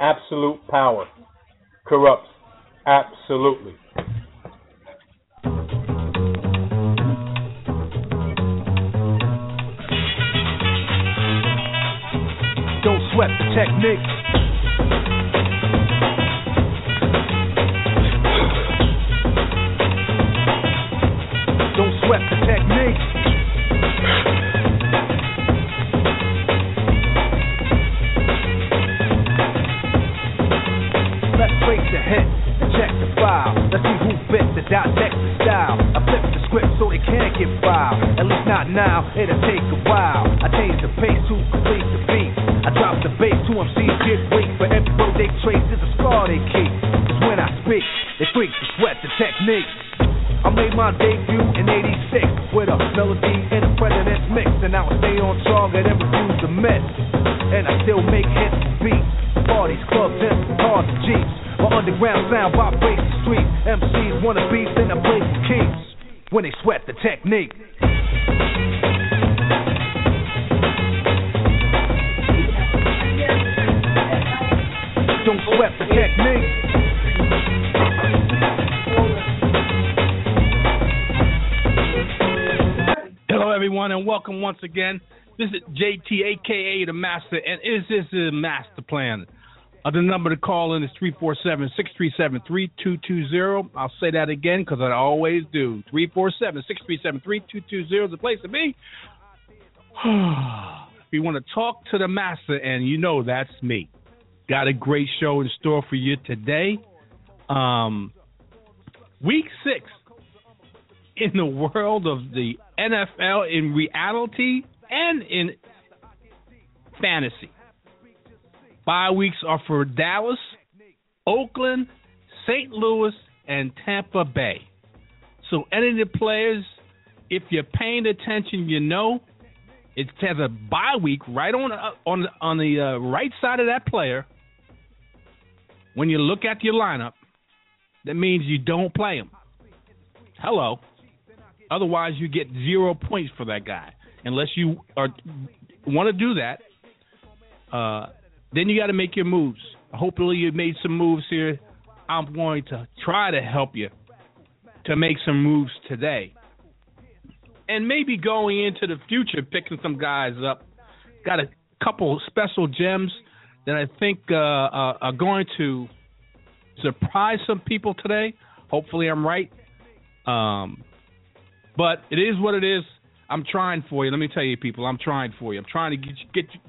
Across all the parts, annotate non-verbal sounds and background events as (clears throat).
absolute power corrupts absolutely. Don't sweat the technique. Master, and is this the master plan? Uh, the number to call in is 347 637 3220. I'll say that again because I always do. 347 637 3220 is the place to be. (sighs) if you want to talk to the Master, and you know that's me, got a great show in store for you today. Um, week six in the world of the NFL in reality and in fantasy. Bye weeks are for Dallas, Oakland, St. Louis, and Tampa Bay. So any of the players, if you're paying attention, you know it has a bye week right on on on the uh, right side of that player. When you look at your lineup, that means you don't play him. Hello. Otherwise, you get zero points for that guy. Unless you are want to do that, uh, then you got to make your moves. Hopefully, you made some moves here. I'm going to try to help you to make some moves today, and maybe going into the future, picking some guys up. Got a couple special gems that I think uh, are going to surprise some people today. Hopefully, I'm right. Um, but it is what it is. I'm trying for you. Let me tell you, people, I'm trying for you. I'm trying to get you, get you,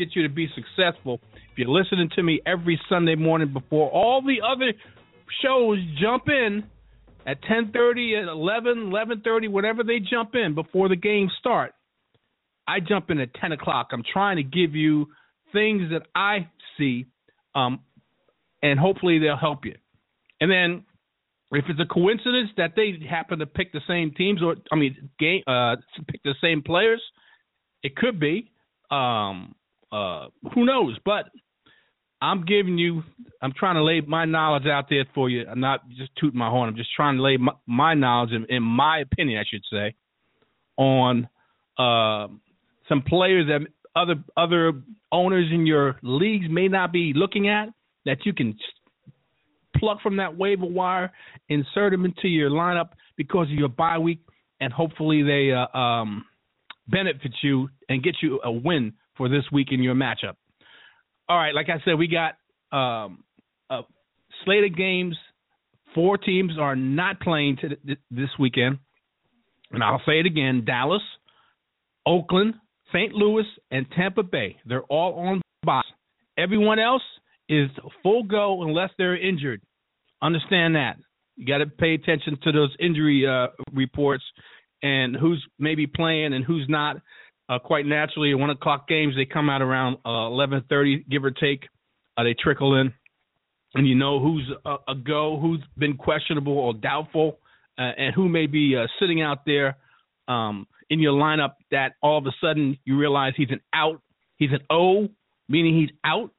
get you to be successful. If you're listening to me every Sunday morning before all the other shows jump in at 10:30, at 11, 11:30, whatever they jump in before the games start, I jump in at 10 o'clock. I'm trying to give you things that I see, um, and hopefully they'll help you. And then if it's a coincidence that they happen to pick the same teams or I mean game uh pick the same players, it could be. Um uh who knows, but I'm giving you I'm trying to lay my knowledge out there for you. I'm not just tooting my horn. I'm just trying to lay my, my knowledge in, in my opinion, I should say, on uh, some players that other other owners in your leagues may not be looking at that you can pluck from that waiver wire, insert them into your lineup because of your bye week, and hopefully they uh, um, benefit you and get you a win for this week in your matchup. All right, like I said, we got um, a slate of games. Four teams are not playing th- this weekend, and I'll say it again: Dallas, Oakland, St. Louis, and Tampa Bay. They're all on bye. Everyone else is full go unless they're injured. Understand that. You got to pay attention to those injury uh, reports and who's maybe playing and who's not. Uh, quite naturally, one o'clock games they come out around uh, eleven thirty, give or take. Uh, they trickle in, and you know who's a, a go, who's been questionable or doubtful, uh, and who may be uh, sitting out there um, in your lineup. That all of a sudden you realize he's an out, he's an O, meaning he's out,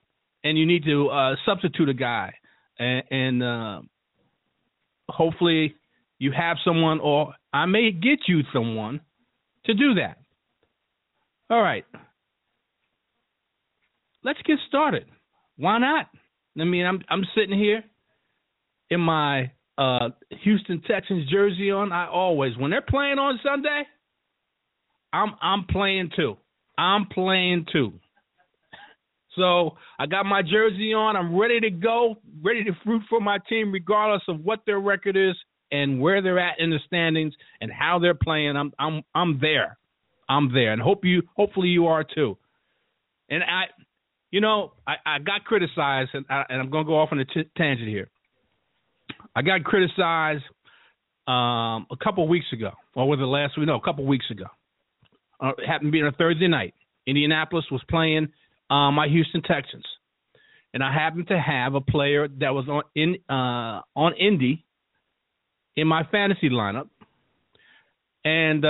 and you need to uh, substitute a guy, and, and uh, hopefully you have someone, or I may get you someone to do that. All right, let's get started. Why not? I mean, I'm I'm sitting here in my uh, Houston Texans jersey on. I always when they're playing on Sunday, I'm I'm playing too. I'm playing too. So I got my jersey on. I'm ready to go, ready to root for my team, regardless of what their record is and where they're at in the standings and how they're playing. I'm I'm I'm there. I'm there, and hope you hopefully you are too. And I, you know, I, I got criticized, and, I, I'm going to go off on a t- tangent here. I got criticized um, a couple weeks ago, or was it last week? No, a couple weeks ago. Uh, happened to be on a Thursday night. Indianapolis was playing uh, my Houston Texans, and I happened to have a player that was on in uh, on Indy in my fantasy lineup, and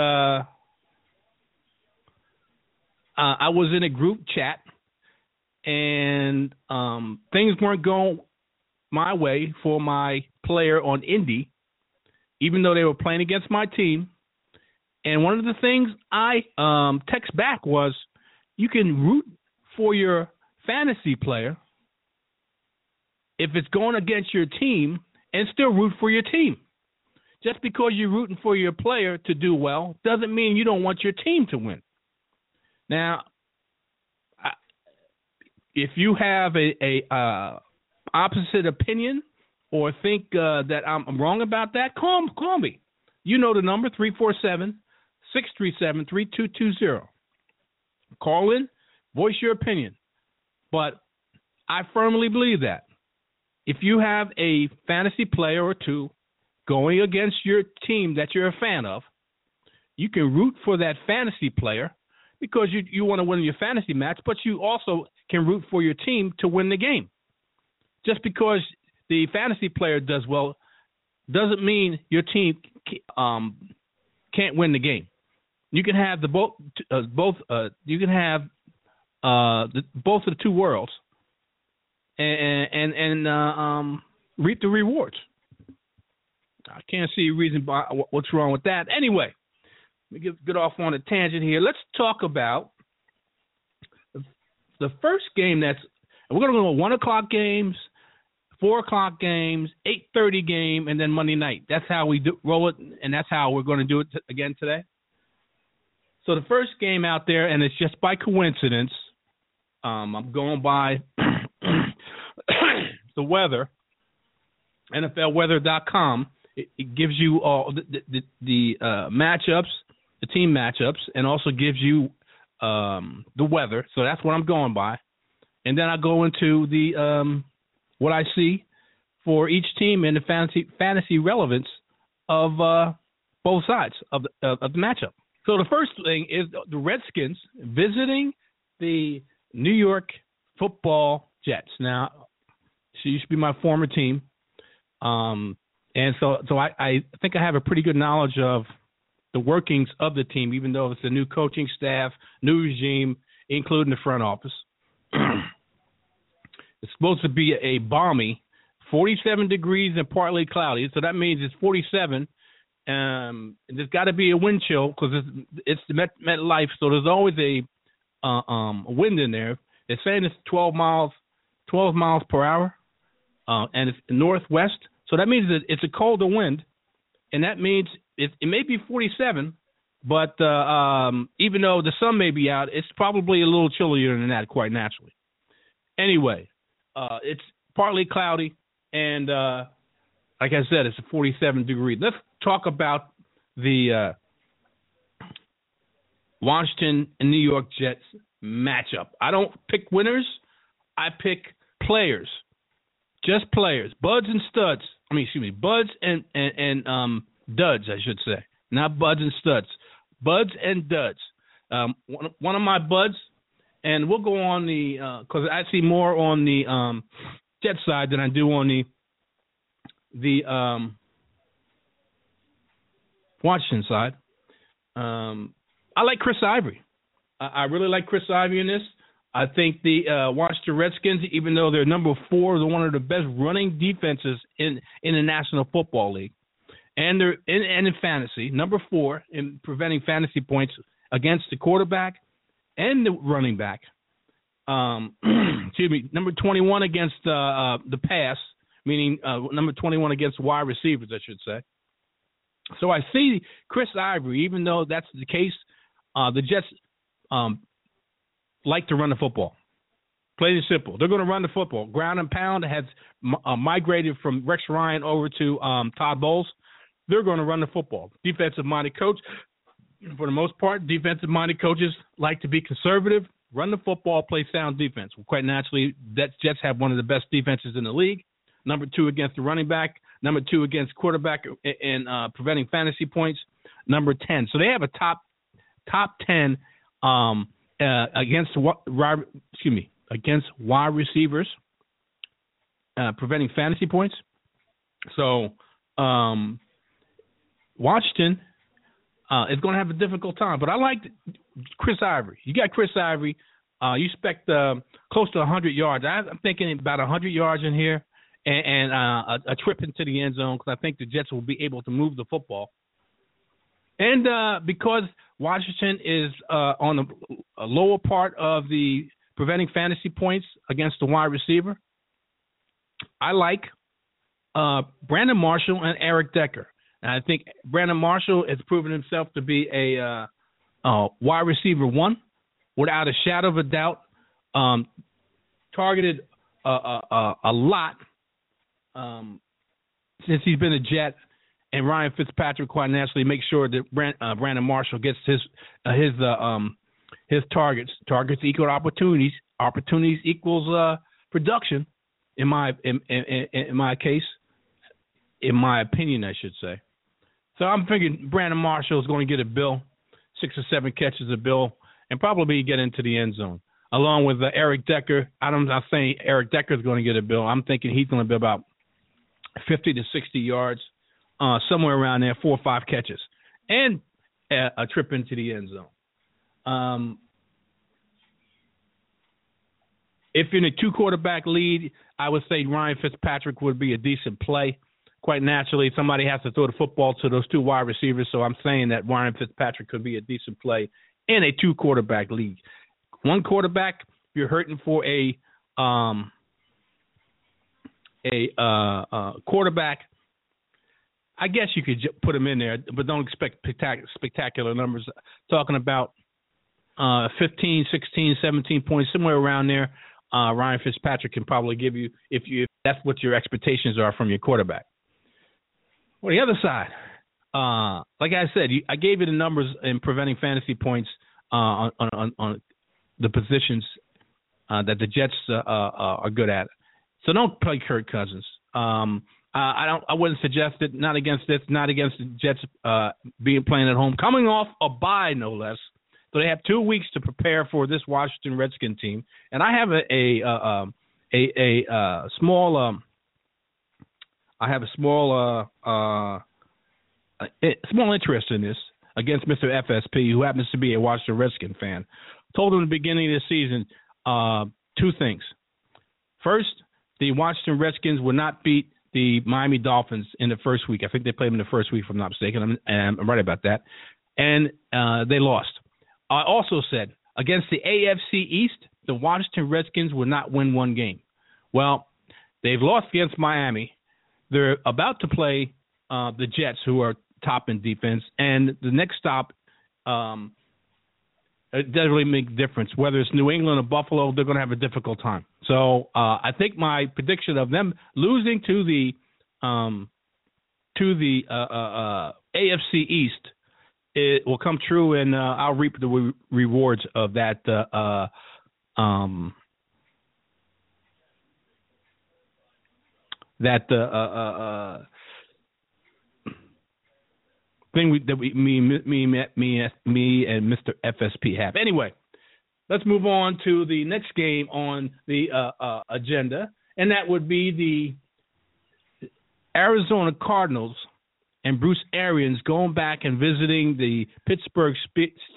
uh, I was in a group chat, and um, things weren't going my way for my player on Indy, even though they were playing against my team. And one of the things I um, text back was, you can root for your fantasy player if it's going against your team and still root for your team. Just because you're rooting for your player to do well doesn't mean you don't want your team to win. Now, if you have a, a uh, opposite opinion or think uh, that I'm wrong about that, call call me. You know the number 347 637 3220. Call in, voice your opinion. But I firmly believe that if you have a fantasy player or two going against your team that you're a fan of, you can root for that fantasy player because you you want to win your fantasy match, but you also can root for your team to win the game. Just because the fantasy player does well doesn't mean your team um, can't win the game. You can have the both uh, both uh, you can have uh, the, both of the two worlds and and and uh, um, reap the rewards. I can't see a reason why, what's wrong with that. Anyway, me get, get off on a tangent here. Let's talk about the first game that's we're going to go one o'clock games, four o'clock games, eight thirty game, and then Monday night. That's how we do, roll it, and that's how we're going to do it t- again today. So the first game out there, and it's just by coincidence. Um, I'm going by (coughs) the weather, NFLweather.com. It, it gives you all the the, the uh, matchups the team matchups and also gives you um, the weather. So that's what I'm going by. And then I go into the um, what I see for each team and the fantasy fantasy relevance of uh, both sides of the, of the matchup. So the first thing is the Redskins visiting the New York Football Jets. Now, she used to be my former team, um, and so so I, I think I have a pretty good knowledge of the workings of the team, even though it's a new coaching staff, new regime, including the front office. (clears throat) it's supposed to be a balmy 47 degrees and partly cloudy, so that means it's 47. Um, there's got to be a wind chill because it's, it's the Met, Met Life, so there's always a uh, um, wind in there. They're saying it's 12 miles, 12 miles per hour, uh, and it's northwest. So that means that it's a colder wind, and that means it, it may be 47, but uh, um, even though the sun may be out, it's probably a little chillier than that, quite naturally. Anyway, uh, it's partly cloudy, and uh, like I said, it's a 47 degree. Let's talk about the uh, Washington and New York Jets matchup. I don't pick winners; I pick players, just players, buds and studs. I mean, excuse me, buds and and, and um, duds, I should say, not buds and studs, buds and duds. Um, one, one of my buds, and we'll go on the because uh, I see more on the um, Jet side than I do on the the um, Washington side. Um, I like Chris Ivory. I, I really like Chris Ivory in this. I think the uh, Washington Redskins, even though they're number four, they're one of the best running defenses in in the National Football League and they're in, and in fantasy, number four in preventing fantasy points against the quarterback and the running back. um, (clears throat) excuse me, number 21 against uh, uh, the pass, meaning uh, number 21 against wide receivers, I should say. So I see Chris Ivory, even though that's the case, uh, the Jets um, like to run the football. Plain and simple. They're going to run the football. Ground and pound has uh, migrated from Rex Ryan over to um, Todd Bowles. They're going to run the football. Defensive minded coach, for the most part, defensive minded coaches like to be conservative, run the football, play sound defense. Well, quite naturally, that Jets have one of the best defenses in the league. Number two against the running back. Number two against quarterback and uh, preventing fantasy points. Number ten. So they have a top top ten um, uh, against excuse me against wide receivers, uh, preventing fantasy points. So um, Washington uh, is going to have a difficult time. But I like Chris Ivory. You got Chris Ivory. Uh, you expect uh, close to 100 yards. I'm thinking about 100 yards in here and, and uh, a, a, trip into the end zone because I think the Jets will be able to move the football. And uh, because Washington is uh, on the lower part of the preventing fantasy points against the wide receiver. I like uh, Brandon Marshall and Eric Decker. And I think Brandon Marshall has proven himself to be a uh, uh, wide receiver one, without a shadow of a doubt. Um, targeted a, a, a lot um, since he's been a Jet, and Ryan Fitzpatrick quite naturally makes sure that Brand, uh, Brandon Marshall gets his uh, his uh, um, his targets. Targets equal opportunities. Opportunities equals uh, production. In my in, in, in my case, in my opinion, I should say. So I'm thinking Brandon Marshall is going to get a bill, six or seven catches a bill, and probably get into the end zone. Along with uh, Eric Decker, I'm not saying Eric Decker is going to get a bill. I'm thinking he's going to be about 50 to 60 yards, uh, somewhere around there, four or five catches, and a, a trip into the end zone. Um, if in a two quarterback lead, I would say Ryan Fitzpatrick would be a decent play. Quite naturally, somebody has to throw the football to those two wide receivers, so I'm saying that Ryan Fitzpatrick could be a decent play in a two quarterback league. One quarterback, you're hurting for a um, a uh, uh, quarterback. I guess you could put him in there, but don't expect spectacular numbers. Talking about uh, 15, 16, 17 points, somewhere around there. Uh, Ryan Fitzpatrick can probably give you if you if that's what your expectations are from your quarterback. Well, the other side, uh, like I said, you, I gave you the numbers in preventing fantasy points uh, on, on, on the positions uh, that the Jets uh, uh, are good at. So don't play Kirk Cousins. Um, I don't. I wouldn't suggest it. Not against this. Not against the Jets being playing at home, coming off a bye, no less. So they have two weeks to prepare for this Washington Redskin team, and I have a a a, um, a, a, a small um, I have a small uh, uh, a small interest in this against Mr. FSP, who happens to be a Washington Redskin fan. Told him at the beginning of the season uh, two things. First, the Washington Redskins will not beat the Miami Dolphins in the first week. I think they played them in the first week, if I'm not mistaken. I'm, I'm right about that. And uh, they lost. I also said against the AFC East, the Washington Redskins would not win one game. Well, they've lost against Miami. They're about to play uh, the Jets, who are top in defense, and the next stop. Um, it doesn't really make a difference whether it's New England or Buffalo. They're going to have a difficult time. So uh, I think my prediction of them losing to the um, to the uh, uh, uh AFC East it will come true, and uh, I'll reap the re- rewards of that. Um, that uh, uh, uh, thing we, that we, me, me, me, me, and Mr. FSP have. Anyway, let's move on to the next game on the agenda, and that would be the Arizona Cardinals and Bruce Arians going back and visiting the Pittsburgh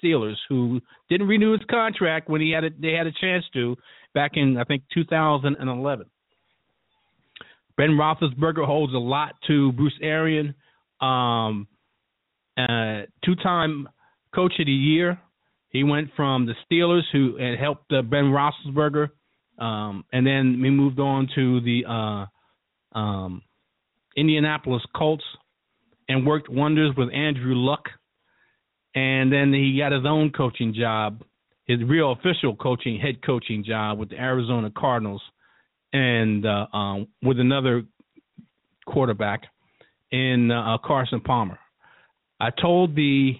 Steelers, who didn't renew his contract when he had a, they had a chance to back in I think 2011. Ben Roethlisberger holds a lot to Bruce Arians, um, uh, two-time Coach of the Year. He went from the Steelers, who had helped uh, Ben Roethlisberger, um, and then we moved on to the uh, um, Indianapolis Colts and worked wonders with Andrew Luck. And then he got his own coaching job, his real official coaching, head coaching job with the Arizona Cardinals, and uh, um, with another quarterback in uh, Carson Palmer. I told the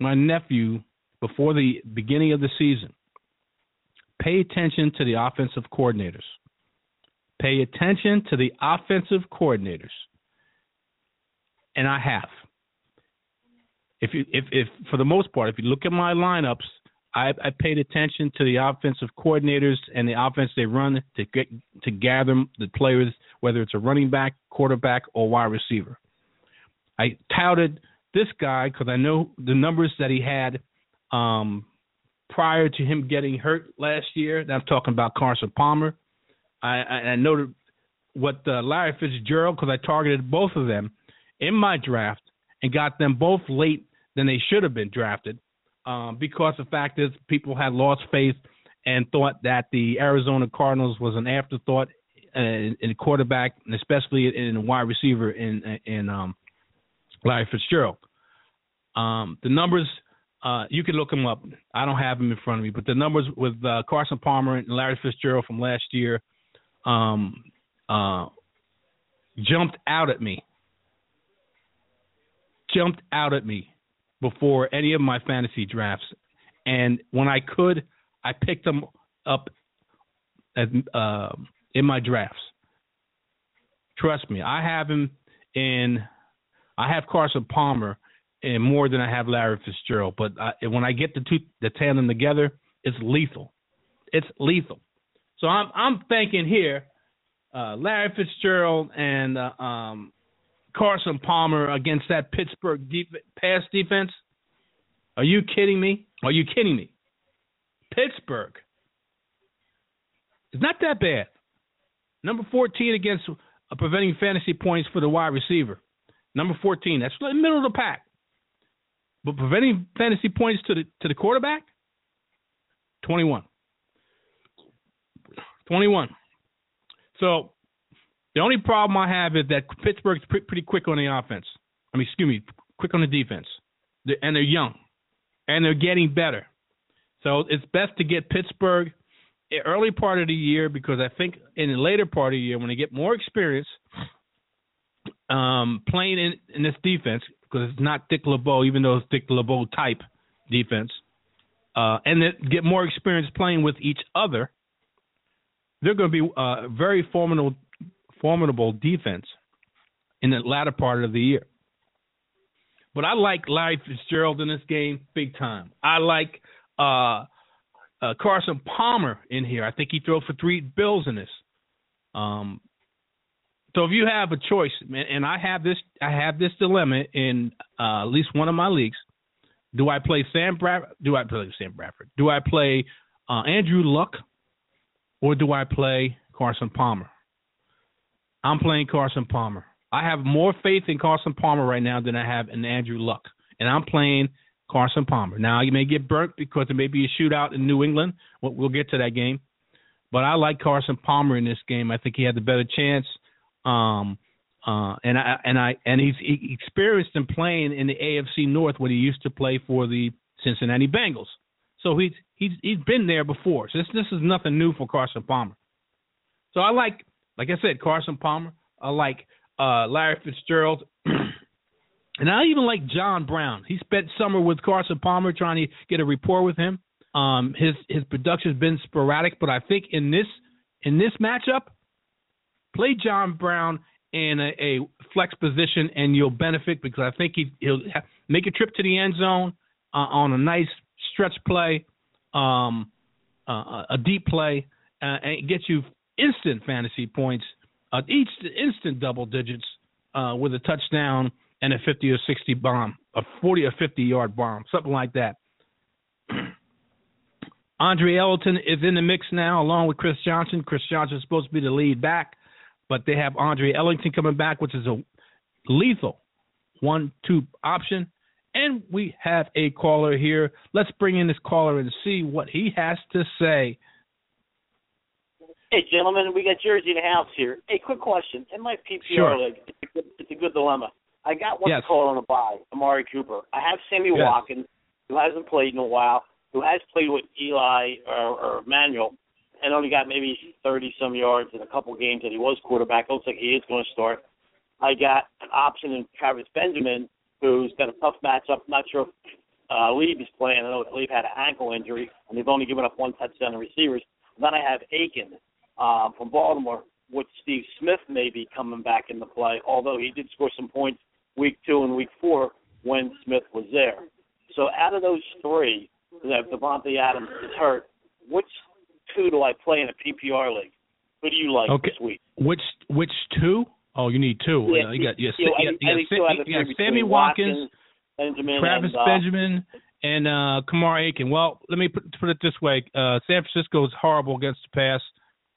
my nephew before the beginning of the season, pay attention to the offensive coordinators. Pay attention to the offensive coordinators. And I have. If you if if for the most part, if you look at my lineups, I, I paid attention to the offensive coordinators and the offense they run to get to gather the players, whether it's a running back, quarterback, or wide receiver. I touted this guy because I know the numbers that he had um, prior to him getting hurt last year. Now I'm talking about Carson Palmer. I, I, I noted what uh, Larry Fitzgerald because I targeted both of them in my draft and got them both late than they should have been drafted um, because the fact is people had lost faith and thought that the Arizona Cardinals was an afterthought uh, in, in quarterback, and especially in wide receiver in in um, Larry Fitzgerald. Um, the numbers uh, you can look them up. I don't have them in front of me, but the numbers with uh, Carson Palmer and Larry Fitzgerald from last year um, uh, jumped out at me. Jumped out at me before any of my fantasy drafts, and when I could, I picked them up uh, in my drafts. Trust me, I have him in. I have Carson Palmer and more than I have Larry Fitzgerald. But I, when I get the two the tandem together, it's lethal. It's lethal. So I'm I'm thinking here, uh, Larry Fitzgerald and uh, um, Carson Palmer against that Pittsburgh pass defense. Are you kidding me? Are you kidding me? Pittsburgh is not that bad. Number 14 against uh, preventing fantasy points for the wide receiver. Number 14. That's the middle of the pack. But preventing fantasy points to the to the quarterback, 21. 21. So the only problem I have is that Pittsburgh's pretty quick on the offense. I mean, excuse me, quick on the defense, and they're young, and they're getting better. So it's best to get Pittsburgh early part of the year because I think in the later part of the year when they get more experience um, playing in, in this defense, because it's not Dick LeBeau, even though it's Dick LeBeau type defense, uh, and then get more experience playing with each other, they're going to be a uh, very formidable, formidable defense in the latter part of the year. But I like Larry Fitzgerald in this game big time. I like uh, uh, Carson Palmer in here. I think he threw for three bills in this. Um, so if you have a choice, and I have this, I have this dilemma in uh, at least one of my leagues. Do I play Sam Bradford? Do I play Sam Bradford? Do I play uh, Andrew Luck, or do I play Carson Palmer? I'm playing Carson Palmer. I have more faith in Carson Palmer right now than I have in Andrew Luck, and I'm playing Carson Palmer. Now you may get burnt because there may be a shootout in New England. We'll, get to that game, but I like Carson Palmer in this game. I think he had the better chance. Um, uh, and I and I and he's he experienced in playing in the AFC North when he used to play for the Cincinnati Bengals. So he's he's he's been there before. So this this is nothing new for Carson Palmer. So I like like I said Carson Palmer. I like uh, Larry Fitzgerald. (clears throat) and I even like John Brown. He spent summer with Carson Palmer trying to get a rapport with him. Um, his his production's been sporadic, but I think in this in this matchup, play John Brown in a, a flex position, and you'll benefit because I think he, he'll make a trip to the end zone uh, on a nice stretch play, um, uh, a deep play, uh, and get you instant fantasy points, uh, each instant double digits uh, with a touchdown and a 50 or 60 bomb, a 40 or 50 yard bomb, something like that. (clears throat) Andre Ellington is in the mix now, along with Chris Johnson. Chris Johnson is supposed to be the lead back but they have Andre Ellington coming back, which is a lethal one-two option, And we have a caller here. Let's bring in this caller and see what he has to say. Hey, gentlemen, we got Jersey in the house here. Hey, quick question. In my PPR Sure. league, it's a, good, it's a good dilemma. I got one Yes. call on a bye, Amari Cooper. I have Sammy Yes. Watkins, who hasn't played in a while, who has played with Eli or, or Manuel, and only got maybe 30 some yards in a couple games that he was quarterback. Looks like he is going to start. I got an option in Travis Benjamin, who's got a tough matchup. Not sure if uh, Lieb is playing. I know Lieb had an ankle injury, and they've only given up one touchdown to receivers. Then I have Aiken um, from Baltimore, with Steve Smith maybe coming back into play, although he did score some points week two and week four when Smith was there. So out of those three, that Davante Adams is hurt, which two do I play in a PPR league? Who do you like Okay. this week? Which which two? Oh, you need two. Yeah, you got you got, you know, you got, you got, you got Sammy Watkins, Benjamin, Travis and, uh, Benjamin, and uh, Kamar Aiken. Well, let me put, put it this way: uh, San Francisco is horrible against the pass.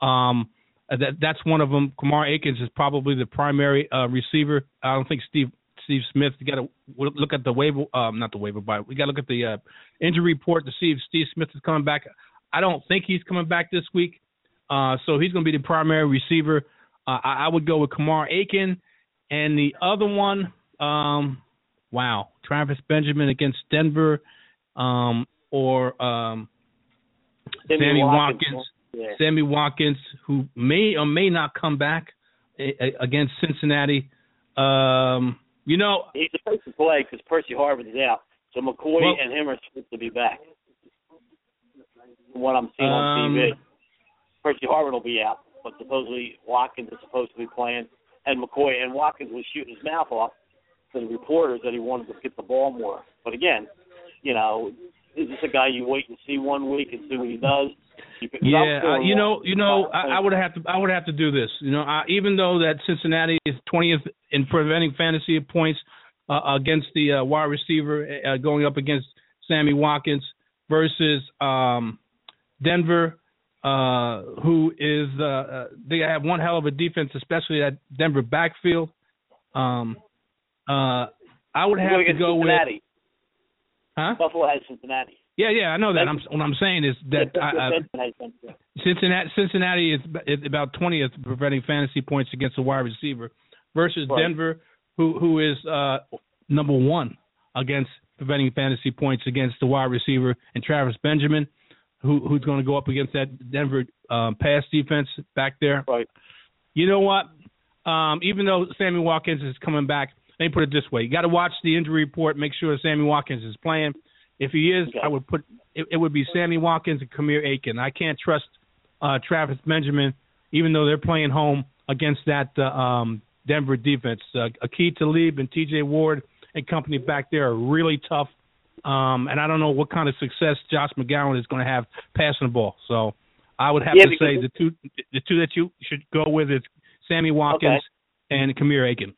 Um, that that's one of them. Kamar Akins is probably the primary uh, receiver. I don't think Steve Steve Smith. You got to look at the waiver, um, not the waiver, but we got to look at the uh, injury report to see if Steve Smith is coming back. I don't think he's coming back this week, uh, so he's going to be the primary receiver. Uh, I, I would go with Kamar Aiken, and the other one, um, wow, Travis Benjamin against Denver, um, or um, Sammy Watkins. Watkins. Yeah. Sammy Watkins, who may or may not come back against Cincinnati. Um, you know, He's supposed to play because Percy Harvin is out. So McCoy Well- and him are supposed to be back. From what I'm seeing Um, on TV. Percy Harvin will be out, but supposedly Watkins is supposed to be playing. And McCoy and Watkins was shooting his mouth off to the reporters that he wanted to get the ball more. But again, you know, is this a guy you wait and see one week and see what he does? You pick- I'm yeah, uh, you know, you know, I, I would have to, I would have to do this. You know, I, even though that Cincinnati is 20th in preventing fantasy points uh, against the uh, wide receiver, uh, going up against Sammy Watkins versus um, Denver, uh, who is uh, uh, they have one hell of a defense, especially that Denver backfield. Um, uh, I would have to go with, Cincinnati. huh? Buffalo has Cincinnati. Yeah, yeah, I know that. I'm what I'm saying is that I, I, Cincinnati Cincinnati. Cincinnati Cincinnati is, is about 20th preventing fantasy points against a wide receiver versus Right. Denver, who who is uh, number one against preventing fantasy points against the wide receiver, and Travis Benjamin, who who's going to go up against that Denver um, pass defense back there. Right. You know what? Um, even though Sammy Watkins is coming back, let me put it this way: you got to watch the injury report, make sure Sammy Watkins is playing. If he is, Okay. I would put it, it would be Sammy Watkins and Kamar Aiken. I can't trust uh, Travis Benjamin, even though they're playing home against that uh, um, Denver defense. Uh, Aqib Talib and T.J. Ward and company back there are really tough. Um, and I don't know what kind of success Josh McCown is going to have passing the ball. So I would have Yeah, to say the two the two that you should go with is Sammy Watkins and Kamar Aiken.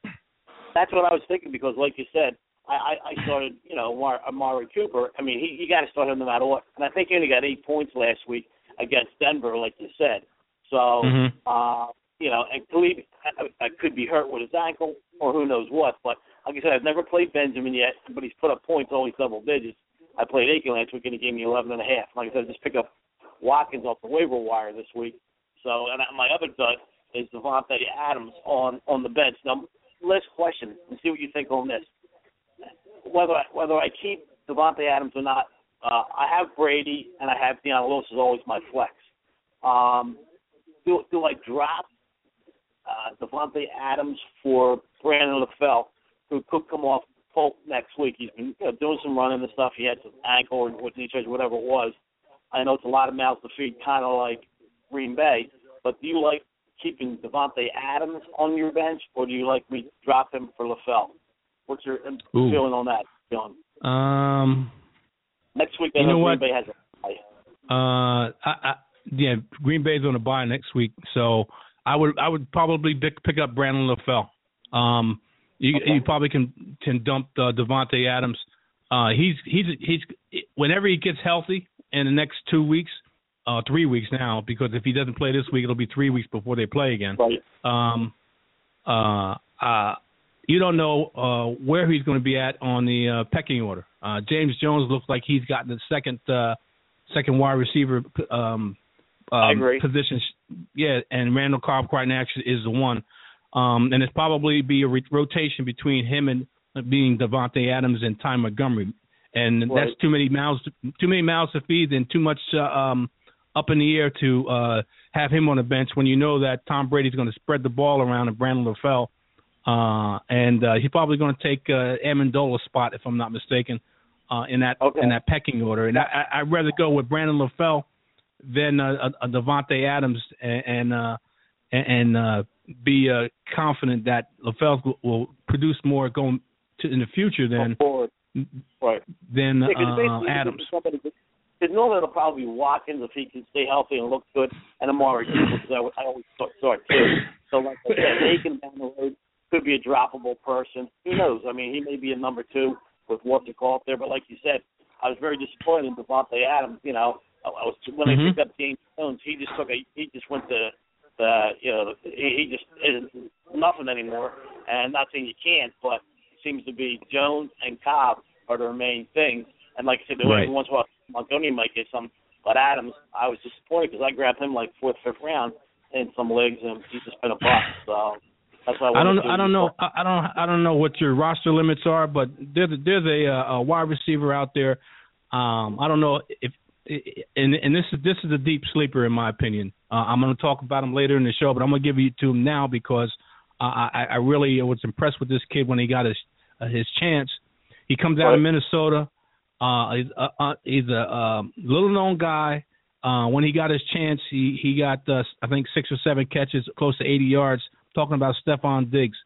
That's what I was thinking because, like you said, I, I, I started, you know, Mar- Amari Cooper. I mean, he, you got to start him no matter what. And I think he only got eight points last week against Denver, like you said. So, Mhm. uh, you know, and Khalid I, I could be hurt with his ankle or who knows what. But like I said, I've never played Benjamin yet, but he's put up points always double digits. I played Aiken last week and he gave me eleven and a half. Like I said, just pick up Watkins off the waiver wire this week. So, and my other dud is Davante Adams on on the bench. Now, last question, and see what you think on this. Whether I, whether I keep Davante Adams or not, uh, I have Brady and I have Dion Lewis is always my flex. Um, do do I drop uh, Davante Adams for Brandon LaFell, who could come off PUP next week? He's been you know, doing some running and stuff. He had some ankle or what knee surgery, whatever it was. I know it's a lot of mouths to feed, kind of like Green Bay. But do you like keeping Davante Adams on your bench, or do you like me drop him for LaFell? What's your Ooh. feeling on that, John? Um, Next week, You know, know Green? Bay has a bye. Uh, I, I, yeah, Green Bay's on a bye next week, so I would I would probably pick, pick up Brandon LaFell. Um, you Okay. you probably can can dump uh, Davante Adams. Uh, he's he's he's whenever he gets healthy in the next two weeks, uh, three weeks now, because if he doesn't play this week, it'll be three weeks before they play again. Right. Um, uh, uh, you don't know uh, where he's going to be at on the uh, pecking order. Uh, James Jones looks like he's gotten the second uh, second wide receiver um, um, position. Yeah, and Randall Cobb right now is the one. Um, and it's probably be a re- rotation between him and being Davante Adams and Ty Montgomery, and right. that's too many mouths to, too many mouths to feed and too much uh, um, up in the air to uh, have him on the bench when you know that Tom Brady's going to spread the ball around and Brandon LaFell, uh, and uh, he's probably going to take uh, Amendola's spot if I'm not mistaken uh, in that okay. in that pecking order. And I, I'd rather go with Brandon LaFell than uh, a, a Davante Adams and and, uh, and uh, be uh, confident that LaFell will, will produce more going to, in the future than right. than yeah, uh, Adams. Because normally it'll probably be Watkins if he can stay healthy and look good, and Amari because I, I always start, start too. So like I said, (laughs) Aiken down the road could be a droppable person. Who knows? I mean, he may be a number two with what to call up there. But like you said, I was very disappointed in Davante Adams. You know, I, was when mm-hmm. I picked up James Jones, he just took a he just went to the you know he, he just isn't nothing anymore. And not saying you can't, but it seems to be Jones and Cobb are the main things. And like I said, right. every once in a while Montgomery might get some, but Adams, I was disappointed because I grabbed him like fourth, fifth round in some leagues, and he's just been a bust. So that's why I, I don't. I don't know. I don't. I don't know what your roster limits are, but there's a, there's a, a wide receiver out there. Um, I don't know if, and and this is this is a deep sleeper in my opinion. Uh, I'm going to talk about him later in the show, but I'm going to give you to him now because uh, I, I really was impressed with this kid when he got his uh, his chance. He comes out right. of Minnesota. Uh, he's a, uh, he's a uh, little known guy. Uh, when he got his chance, he he got uh, I think six or seven catches, close to 80 yards talking about Stefon Diggs.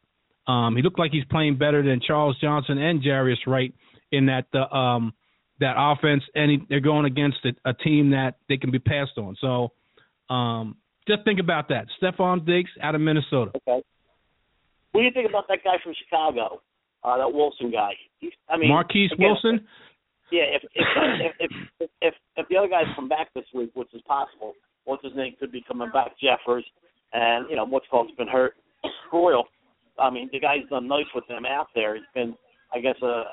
Um, he looked like he's playing better than Charles Johnson and Jarius Wright in that uh, um, that offense, and he, they're going against a, a, team that they can be passed on. So um, just think about that. Stefon Diggs out of Minnesota. Okay. What do you think about that guy from Chicago, uh, that Wilson guy? He's, I mean, Marquess again, Wilson. Yeah, if if, if if if if the other guys come back this week, which is possible, what's his name could be coming back, Jeffers, and you know what's called has been hurt. (coughs) Royal, I mean the guy's done nice with them out there. He's been, I guess, a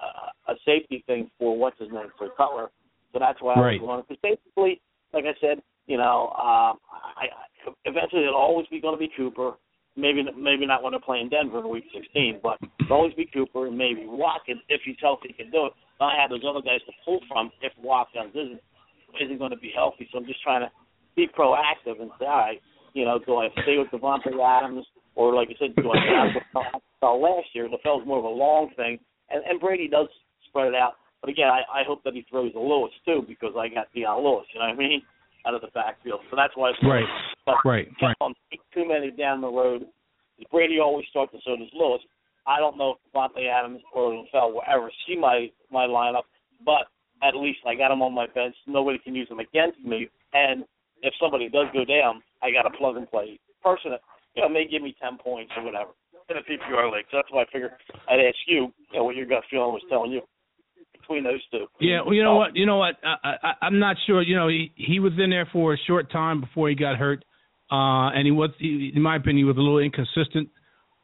a safety thing for what's his name for Cutler. So that's why right. I was going. Because basically, like I said, you know, um, I, I eventually it'll always be going to be Cooper. Maybe maybe not when they're playing Denver in Week 16, but it'll always be Cooper and maybe Watkins if he's healthy can do it. I have those other guys to pull from if Watkins isn't isn't going to be healthy. So I'm just trying to be proactive and say, all right, you know, do I stay with Davante Adams or like I said, do I with LaFell (laughs) last year? LaFell's more of a long thing, and, and Brady does spread it out. But again, I, I hope that he throws to Lewis too because I got Dion Lewis. You know what I mean? Out of the backfield, so that's why. It's right, but right, right. On too many down the road. Brady always starts, and so does Lewis. I don't know if Davante Adams or LaFell will ever see my my lineup, but at least I got him on my bench. Nobody can use him against me, and if somebody does go down, I got a plug and play person that you know may give me ten points or whatever in a PPR league. So that's why I figured I'd ask you, you know, what your gut feeling was telling you between those two. Yeah, well, you know what, you know what, I, I, I'm not sure. You know, he he was in there for a short time before he got hurt, uh, and he was, he, in my opinion, he was a little inconsistent.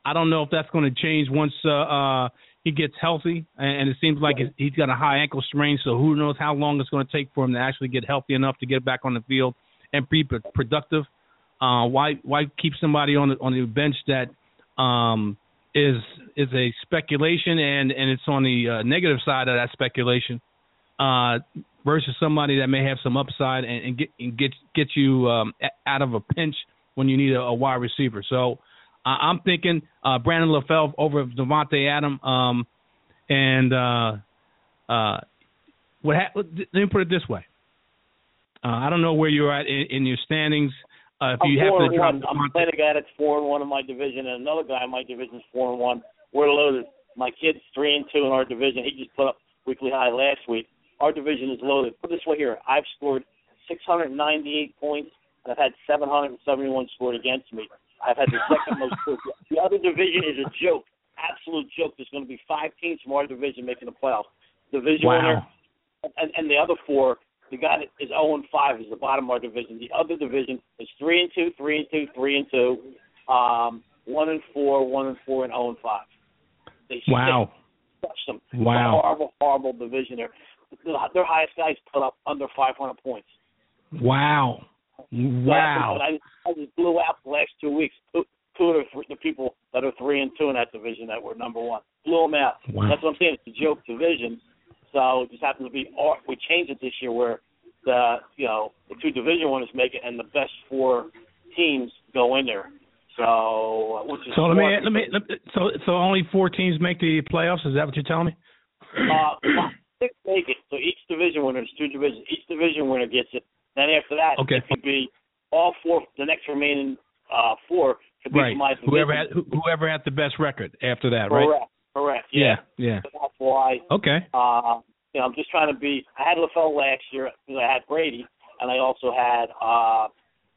I don't know if that's going to change once uh, uh, he gets healthy, and it seems like he's got a high ankle strain. So who knows how long it's going to take for him to actually get healthy enough to get back on the field and be productive. Uh, why why keep somebody on the on the bench that um, is is a speculation and and it's on the uh, negative side of that speculation uh, versus somebody that may have some upside and, and get and get get you um, out of a pinch when you need a, a wide receiver. So uh, I'm thinking uh, Brandon LaFell over Davante Adam. Um, and uh, uh, what ha- let me put it this way. Uh, I don't know where you're at in, in your standings. Uh, if I'm you happen to drop one. I'm playing a guy that's four and one in my division, and another guy in my division is four and one. We're loaded. My kid's three and two in our division. He just put up weekly high last week. Our division is loaded. Put this way here: I've scored 698 points, and I've had 771 scored against me. I've had the second most. (laughs) The other division is a joke, absolute joke. There's going to be five teams from our division making the playoffs. Division wow. winner, and, and the other four. The guy that is 0 and 5 is the bottom of our division. The other division is 3 and 2, 3 and 2, 3 and 2, um, 1 and 4, 1 and 4, and 0 and 5. They Wow. crushed them. Wow. Horrible, horrible division there. Their highest guys put up under 500 points. Wow. Wow. I, I just blew out the last two weeks. Two, two of the, the people that are three and two in that division that were number one blew them out. Wow. That's what I'm saying. It's a joke division. So it just happens to be. Or we changed it this year where the you know the two division winners make it and the best four teams go in there. So which is So let me let me let, so so only four teams make the playoffs. Is that what you're telling me? uh, six make it. So each division winner, there's two divisions. Each division winner gets it. Then after that, Okay. it could be all four. The next remaining uh, four could be Right. from my division. Whoever had whoever had the best record after that, right? Correct. Yeah. Yeah. Yeah. So that's why. Okay. Uh, you know, I'm just trying to be. I had LaFell last year because I had Brady, and I also had uh,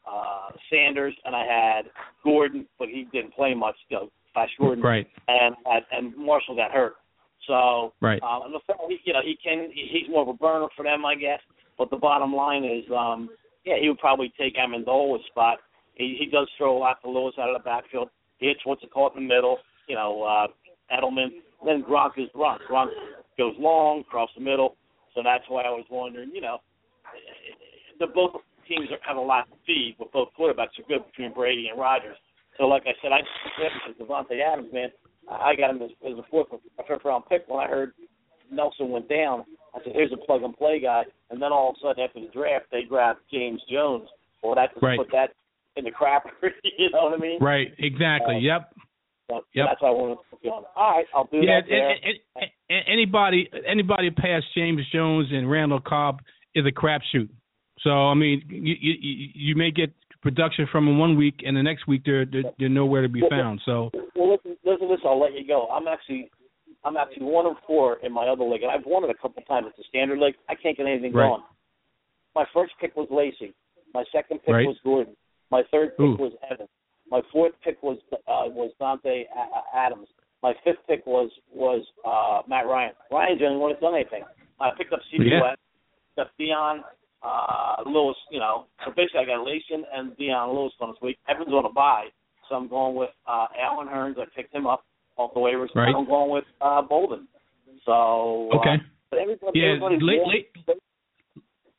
uh, Sanders, and I had Gordon, but he didn't play much. You know, Flash Gordon, Right. and and, and Marshall got hurt. So Right. um, and LaFell, he, you know, he can. He, he's more of a burner for them, I guess. But the bottom line is, um, yeah, he would probably take Amendola's spot. He, he does throw a lot to Lewis out of the backfield. He hits what's it called in the middle. You know, uh, Edelman. Then Gronk is Gronk. Gronk goes long across the middle. So that's why I was wondering. You know, the both teams are, have a lot to feed, but both quarterbacks are good between Brady and Rodgers. So like I said, I because Davante Adams, man, I got him as, as a fourth, a fifth round pick when I heard Nelson went down. I said, here's a plug and play guy. And then all of a sudden after the draft, they grabbed James Jones. Well, that just Right. put that in the crap. (laughs) you know what I mean? Right. Exactly. Uh, yep. So Yep. That's why I wanted to you on. All right, I'll do Yeah. that. There. And, anybody anybody past James Jones and Randall Cobb is a crapshoot. So I mean, you, you you may get production from them one week, and the next week they're they're, they're nowhere to be found. So Well, listen, listen, listen. I'll let you go. I'm actually, I'm actually one of four in my other league, and I've won it a couple times. It's a standard league. I can't get anything Right. going. My first pick was Lacey. My second pick Right. was Gordon. My third pick Ooh. was Evans. My fourth pick was uh, was Dante Adams. My fifth pick was was uh, Matt Ryan. Only one that's done anything. I picked up CB Yeah. West, picked up Dion uh, Lewis. You know, so basically I got Lacey and Dion Lewis on this week. Evans on a bye, so I'm going with uh, Allen Hurns. I picked him up off the waivers. Right. I'm going with uh, Bolden. So uh, okay. but everybody, Yeah. everybody Late, wants late,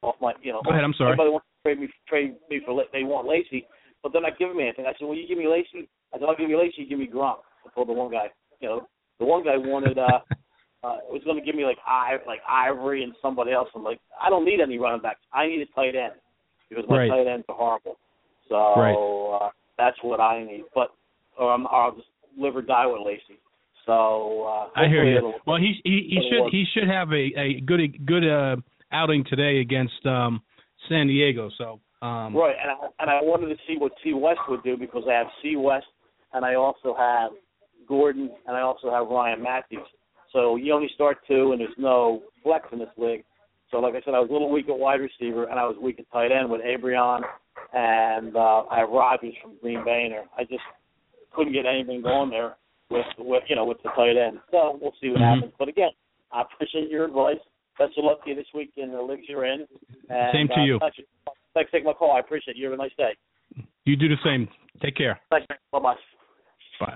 off my, you know. Go ahead, I'm sorry. Everybody wants to trade me, trade me for. They want Lacey, but they're not giving me anything. I said, well, you give me Lacey. I said, I'll give you Lacey. You give me Gronk. I told the one guy, you know, the one guy wanted. uh (laughs) uh, was going to give me like I like Ivory and somebody else. I'm like, I don't need any running backs. I need a tight end because my Right. tight ends are horrible. So Right. uh, that's what I need. But or, I'm, I'll just live or die with Lacey. So uh, I hear you. Well, he he, he should work. he should have a a good good uh, outing today against um, San Diego. So um, Right, and I, and I wanted to see what C West would do because I have C West, and I also have Gordon, and I also have Ryan Mathews. So you only start two, and there's no flex in this league. So like I said, I was a little weak at wide receiver, and I was weak at tight end with Ebron, and uh, I have Rodgers from Green Bay there. I just couldn't get anything going there with with you know with the tight end. So we'll see what Mhm. happens. But again, I appreciate your advice. Best of luck to you this week in the leagues you're in. And, Same to uh, you. Thanks, for taking my call. I appreciate it. You have a nice day. you do the same. Take care. Thanks. Bye bye. Bye.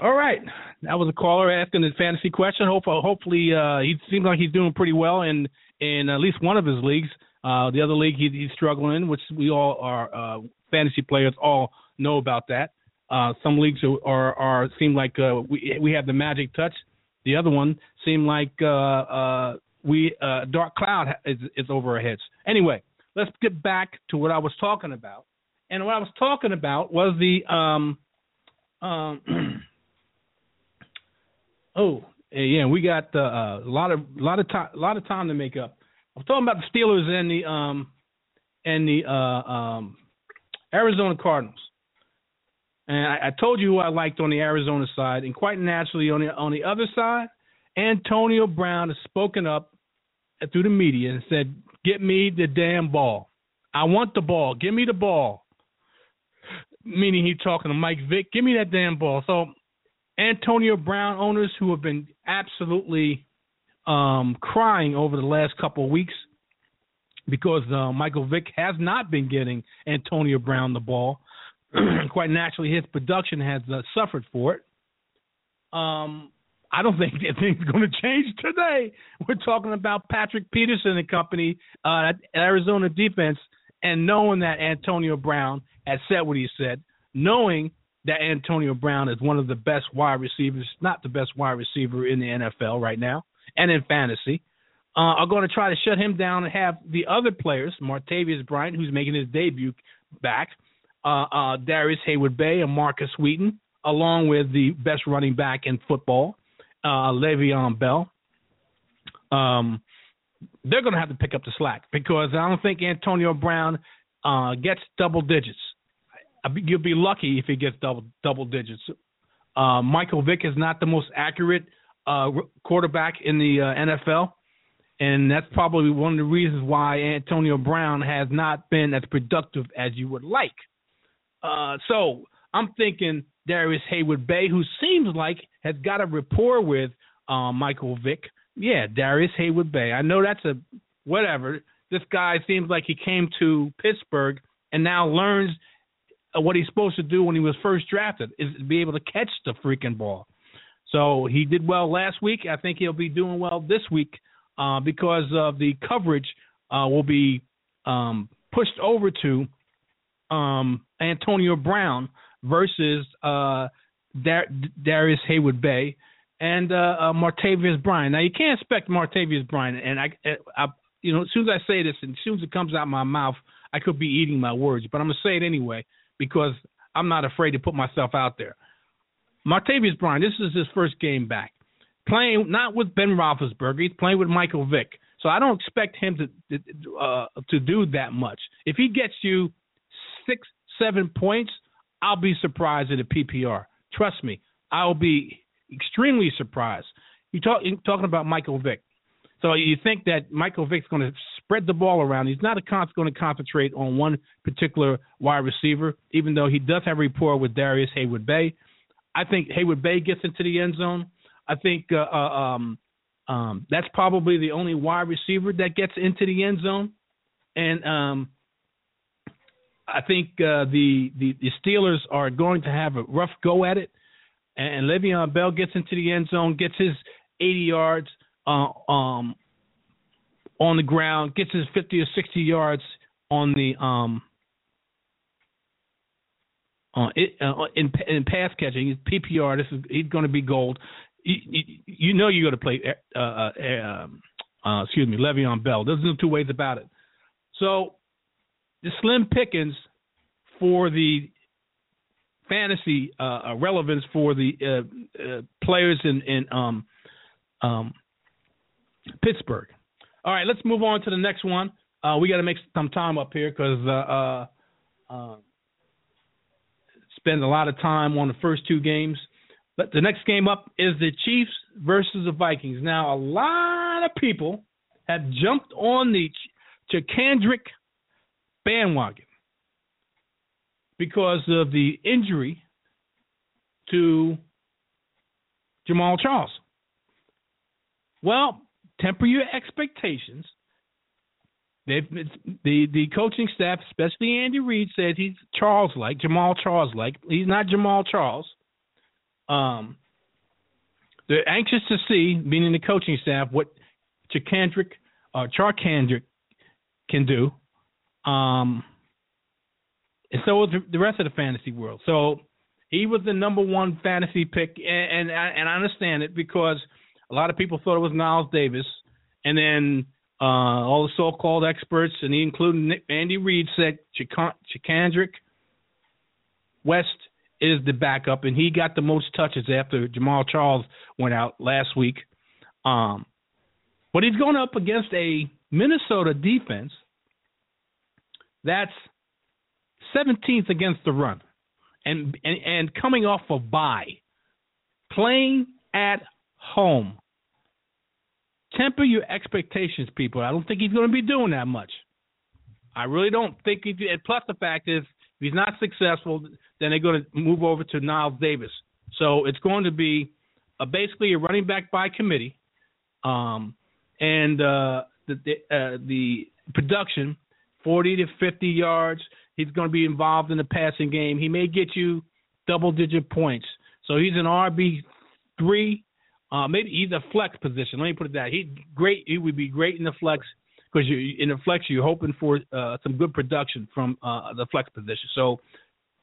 All right, that was a caller asking his fantasy question. Hope, hopefully, uh, he seems like he's doing pretty well in in at least one of his leagues. Uh, the other league he, he's struggling in, which we all are uh, fantasy players all know about that. Uh, some leagues are, are, are seem like uh, we we have the magic touch. The other one seem like uh, uh, we uh, dark cloud is, is over our heads. Anyway, let's get back to what I was talking about. And what I was talking about was the um, um, (clears throat) oh yeah, we got uh, a lot of lot of time, a lot of time to make up. I'm talking about the Steelers and the um and the uh, um, Arizona Cardinals. And I, I told you who I liked on the Arizona side, and quite naturally on the on the other side, Antonio Brown has spoken up through the media and said, "Get me the damn ball. I want the ball. Give me the ball." Meaning he's talking to Mike Vick. Give me that damn ball. So Antonio Brown owners who have been absolutely um, crying over the last couple of weeks because uh, Michael Vick has not been getting Antonio Brown the ball. (clears throat) Quite naturally, his production has uh, suffered for it. Um, I don't think that thing's going to change today. We're talking about Patrick Peterson and company, uh, Arizona defense, and knowing that Antonio Brown has said what he said, knowing that Antonio Brown is one of the best wide receivers, not the best wide receiver in the NFL right now, and in fantasy, uh, are going to try to shut him down and have the other players, Martavis Bryant, who's making his debut back, uh, uh, Darrius Heyward-Bey and Markus Wheaton, along with the best running back in football, uh, Le'Veon Bell. Um, they're going to have to pick up the slack because I don't think Antonio Brown uh, gets double digits. You'll be lucky if he gets double double digits. Uh, Michael Vick is not the most accurate uh, quarterback in the uh, NFL, and that's probably one of the reasons why Antonio Brown has not been as productive as you would like. Uh, so I'm thinking Darrius Heyward-Bey, who seems like has got a rapport with uh, Michael Vick. Yeah, Darrius Heyward-Bey. I know that's a whatever. This guy seems like he came to Pittsburgh and now learns what he's supposed to do when he was first drafted is be able to catch the freaking ball. So he did well last week. I think he'll be doing well this week uh, because of the coverage uh, will be um, pushed over to um, Antonio Brown versus uh, Dar- Darrius Heyward-Bey and uh, uh, Martavis Bryant. Now you can't expect Martavis Bryant, and I, I, you know, as soon as I say this, and as soon as it comes out my mouth, I could be eating my words, but I'm gonna say it anyway because I'm not afraid to put myself out there. Martavis Bryant, this is his first game back, playing not with Ben Roethlisberger, he's playing with Michael Vick. So I don't expect him to uh, to do that much. If he gets you six, seven points, I'll be surprised at a PPR. Trust me, I'll be extremely surprised. You talk you're talking about Michael Vick. So you think that Michael Vick's going to spread the ball around? He's not con- going to concentrate on one particular wide receiver, even though he does have rapport with Darrius Heyward-Bey. I think Heyward-Bey gets into the end zone. I think uh, uh, um, um, that's probably the only wide receiver that gets into the end zone, and um, I think uh, the, the the Steelers are going to have a rough go at it. And Le'Veon Bell gets into the end zone, gets his 80 yards uh, um, on the ground, gets his 50 or 60 yards on the um, uh, it, uh, in in pass catching. PPR. This is he's going to be gold. You, you, you know you're going to play. Uh, uh, um, uh, excuse me, Le'Veon Bell. There's no two ways about it. So the slim pickings for the fantasy uh, uh, relevance for the uh, uh, players in, in um, um, Pittsburgh. All right, let's move on to the next one. Uh, we got to make some time up here because uh, spend a lot of time on the first two games. But the next game up is the Chiefs versus the Vikings. Now, a lot of people have jumped on the Ch- Kendrick bandwagon because of the injury to Jamaal Charles. Well, temper your expectations. They've, the the coaching staff, especially Andy Reid, says he's Charles like Jamaal Charles like. He's not Jamaal Charles. Um, they're anxious to see, meaning the coaching staff, what Charcandrick, uh, Charcandrick can do. Um, and so was the rest of the fantasy world. So he was the number one fantasy pick, and and I, and I understand it because a lot of people thought it was Knile Davis, and then uh, all the so-called experts, and he included Nick, Andy Reid, said Charcandrick West is the backup, and he got the most touches after Jamaal Charles went out last week. Um, but he's going up against a Minnesota defense that's 17th against the run, and and, and coming off a bye, playing at home. Temper your expectations, people. I don't think he's going to be doing that much. I really don't think he. Plus, the fact is, if he's not successful, then they're going to move over to Knile Davis. So it's going to be a, basically a running back by committee, um, and uh, the the, uh, the production 40 to 50 yards. He's going to be involved in the passing game. He may get you double digit points. So he's an RB three, uh, maybe he's a flex position. Let me put it that he great. He would be great in the flex because you in the flex you're hoping for uh, some good production from uh, the flex position. So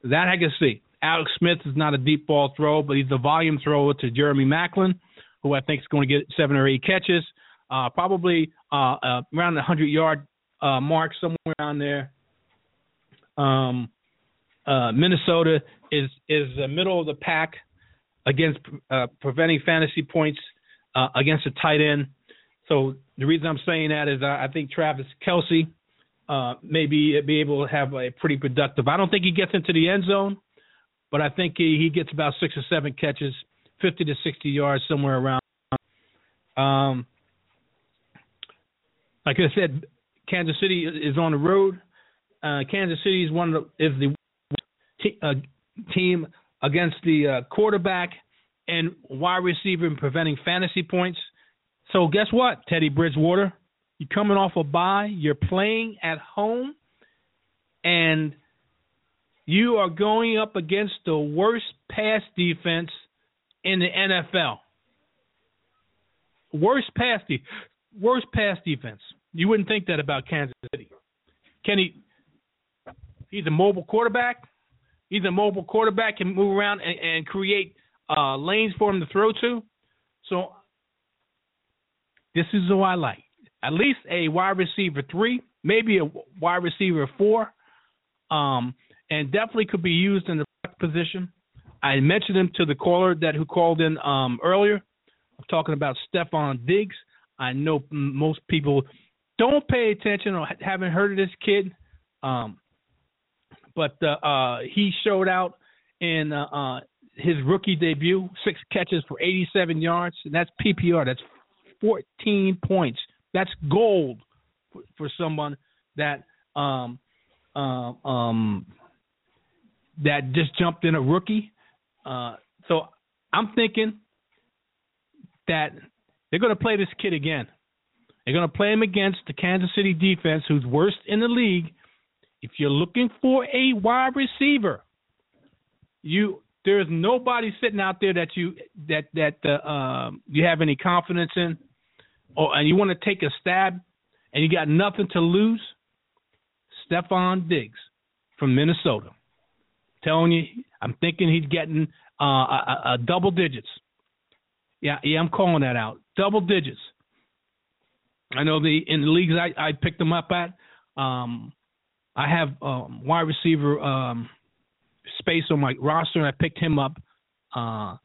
that I can see. Alex Smith is not a deep ball throw, but he's a volume thrower to Jeremy Maclin, who I think is going to get seven or eight catches, uh, probably uh, uh, around the hundred yard uh, mark somewhere around there. Um, uh, Minnesota is is the middle of the pack against uh, preventing fantasy points uh, against a tight end. So the reason I'm saying that is I, I think Travis Kelce uh, maybe be able to have a pretty productive. I don't think he gets into the end zone, but I think he, he gets about six or seven catches, 50 to 60 yards somewhere around. Um, like I said, Kansas City is on the road. Uh, Kansas City is one of the, is the uh, team against the uh, quarterback and wide receiver in preventing fantasy points. So guess what, Teddy Bridgewater? You're coming off a bye. You're playing at home, and you are going up against the worst pass defense in the NFL. Worst pass de- worst pass defense. You wouldn't think that about Kansas City. Kenny, he's a mobile quarterback. He's a mobile quarterback, can move around and, and create uh, lanes for him to throw to. So this is who I like. At least a wide receiver three, maybe a wide receiver four, um, and definitely could be used in the position. I mentioned him to the caller that who called in um, earlier. I'm talking about Stefon Diggs. I know most people don't pay attention or haven't heard of this kid. Um, but uh, uh, he showed out in uh, uh, his rookie debut, six catches for 87 yards, and that's PPR. That's 14 points. That's gold for, for someone that um, uh, um, that just jumped in a rookie. Uh, so I'm thinking that they're going to play this kid again. They're going to play him against the Kansas City defense, who's worst in the league, if you're looking for a wide receiver, you there's nobody sitting out there that you that that uh, um, you have any confidence in, or and you want to take a stab, and you got nothing to lose. Stefon Diggs from Minnesota, telling you, I'm thinking he's getting uh, a, a double digits. Yeah, yeah, I'm calling that out. Double digits. I know the in the leagues I, I picked them up at. Um, I have um, wide receiver um, space on my roster. And I picked him up. Uh,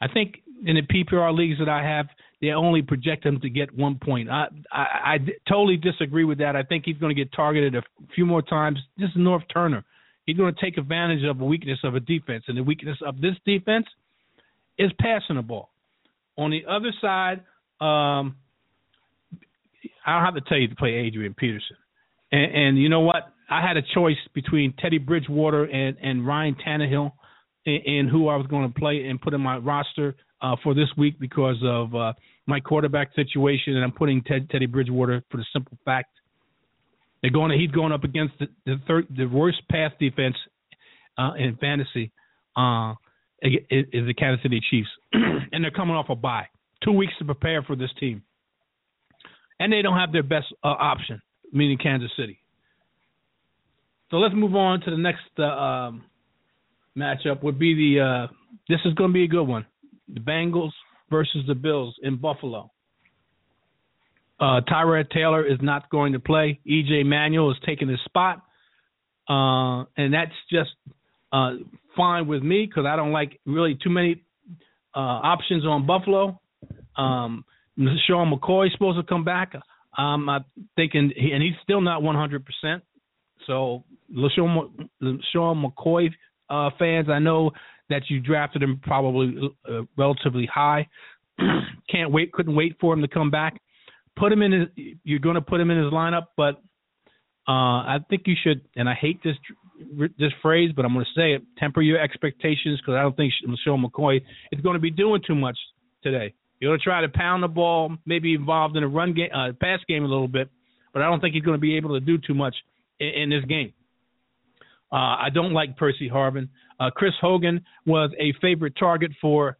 I think in the PPR leagues that I have, they only project him to get one point. I, I, totally disagree with that. I think he's going to get targeted a few more times. This is Norv Turner. He's going to take advantage of a weakness of a defense, and the weakness of this defense is passing the ball. On the other side, um, I don't have to tell you to play Adrian Peterson. And, and you know what? I had a choice between Teddy Bridgewater and, and Ryan Tannehill and, who I was going to play and put in my roster uh, for this week because of uh, my quarterback situation, and I'm putting Ted, Teddy Bridgewater for the simple fact they're going. To, he's going up against the the, third, the worst pass defense uh, in fantasy uh, is the Kansas City Chiefs, (clears throat) and they're coming off a bye, two weeks to prepare for this team, and they don't have their best uh, option meaning Kansas City. So let's move on to the next uh, um, matchup. Would be the uh, this is going to be a good one: the Bengals versus the Bills in Buffalo. Uh, Tyrod Taylor is not going to play. EJ Manuel is taking his spot, uh, and that's just uh, fine with me because I don't like really too many uh, options on Buffalo. Um, Sean McCoy is supposed to come back. Um, I'm thinking, and he's still not 100%. So, LeSean, LeSean McCoy uh, fans, I know that you drafted him probably uh, relatively high. (clears throat) Can't wait, couldn't wait for him to come back. Put him in his, you're going to put him in his lineup, but uh, I think you should, and I hate this this phrase, but I'm going to say it: temper your expectations because I don't think LeSean McCoy is going to be doing too much today. You're going to try to pound the ball, maybe involved in a run game, uh, pass game a little bit, but I don't think he's going to be able to do too much in, in this game. Uh, I don't like Percy Harvin. Uh, Chris Hogan was a favorite target for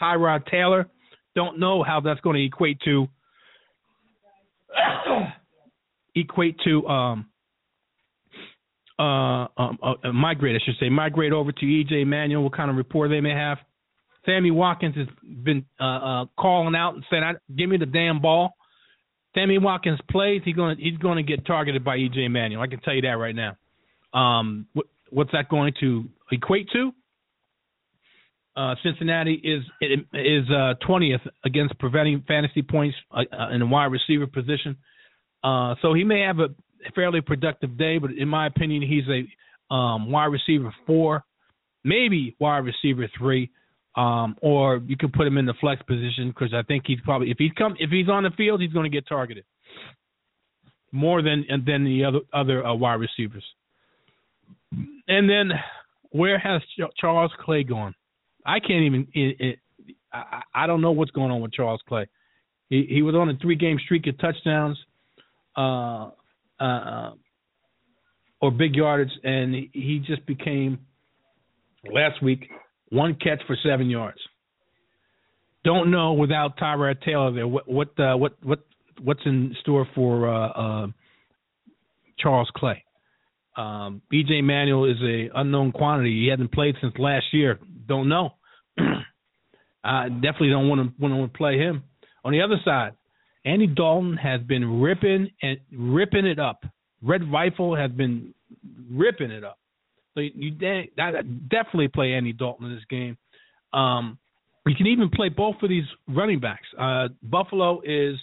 Tyrod Taylor. Don't know how that's going to equate to (coughs) equate to um uh, um, uh, migrate, I should say, migrate over to EJ Manuel. What kind of rapport they may have? Sammy Watkins has been uh, uh, calling out and saying, "Give me the damn ball." Sammy Watkins plays, he's going to he's going to get targeted by EJ Manuel. I can tell you that right now. Um, what, what's that going to equate to? Uh, Cincinnati is is uh, twentieth uh, against preventing fantasy points uh, uh, in the wide receiver position. Uh, so he may have a fairly productive day, but in my opinion, he's a um, wide receiver four, maybe wide receiver three, um, or you can put him in the flex position because I think he's probably if he's come if he's on the field, he's going to get targeted more than than the other other uh, wide receivers. And then where has Charles Clay gone? I can't even. It, it, I, I don't know what's going on with Charles Clay. He he was on a three game streak of touchdowns, uh, uh, or big yardage, and he just became last week one catch for seven yards. Don't know without Tyrod Taylor there what what uh, what what what's in store for uh, uh, Charles Clay. Um, EJ Manuel is a unknown quantity. He hasn't played since last year. Don't know. (clears throat) I definitely don't want to want to play him. On the other side, Andy Dalton has been ripping and ripping it up. Red Rifle has been ripping it up. So you, you definitely play Andy Dalton in this game. Um, you can even play both of these running backs. Uh, Buffalo is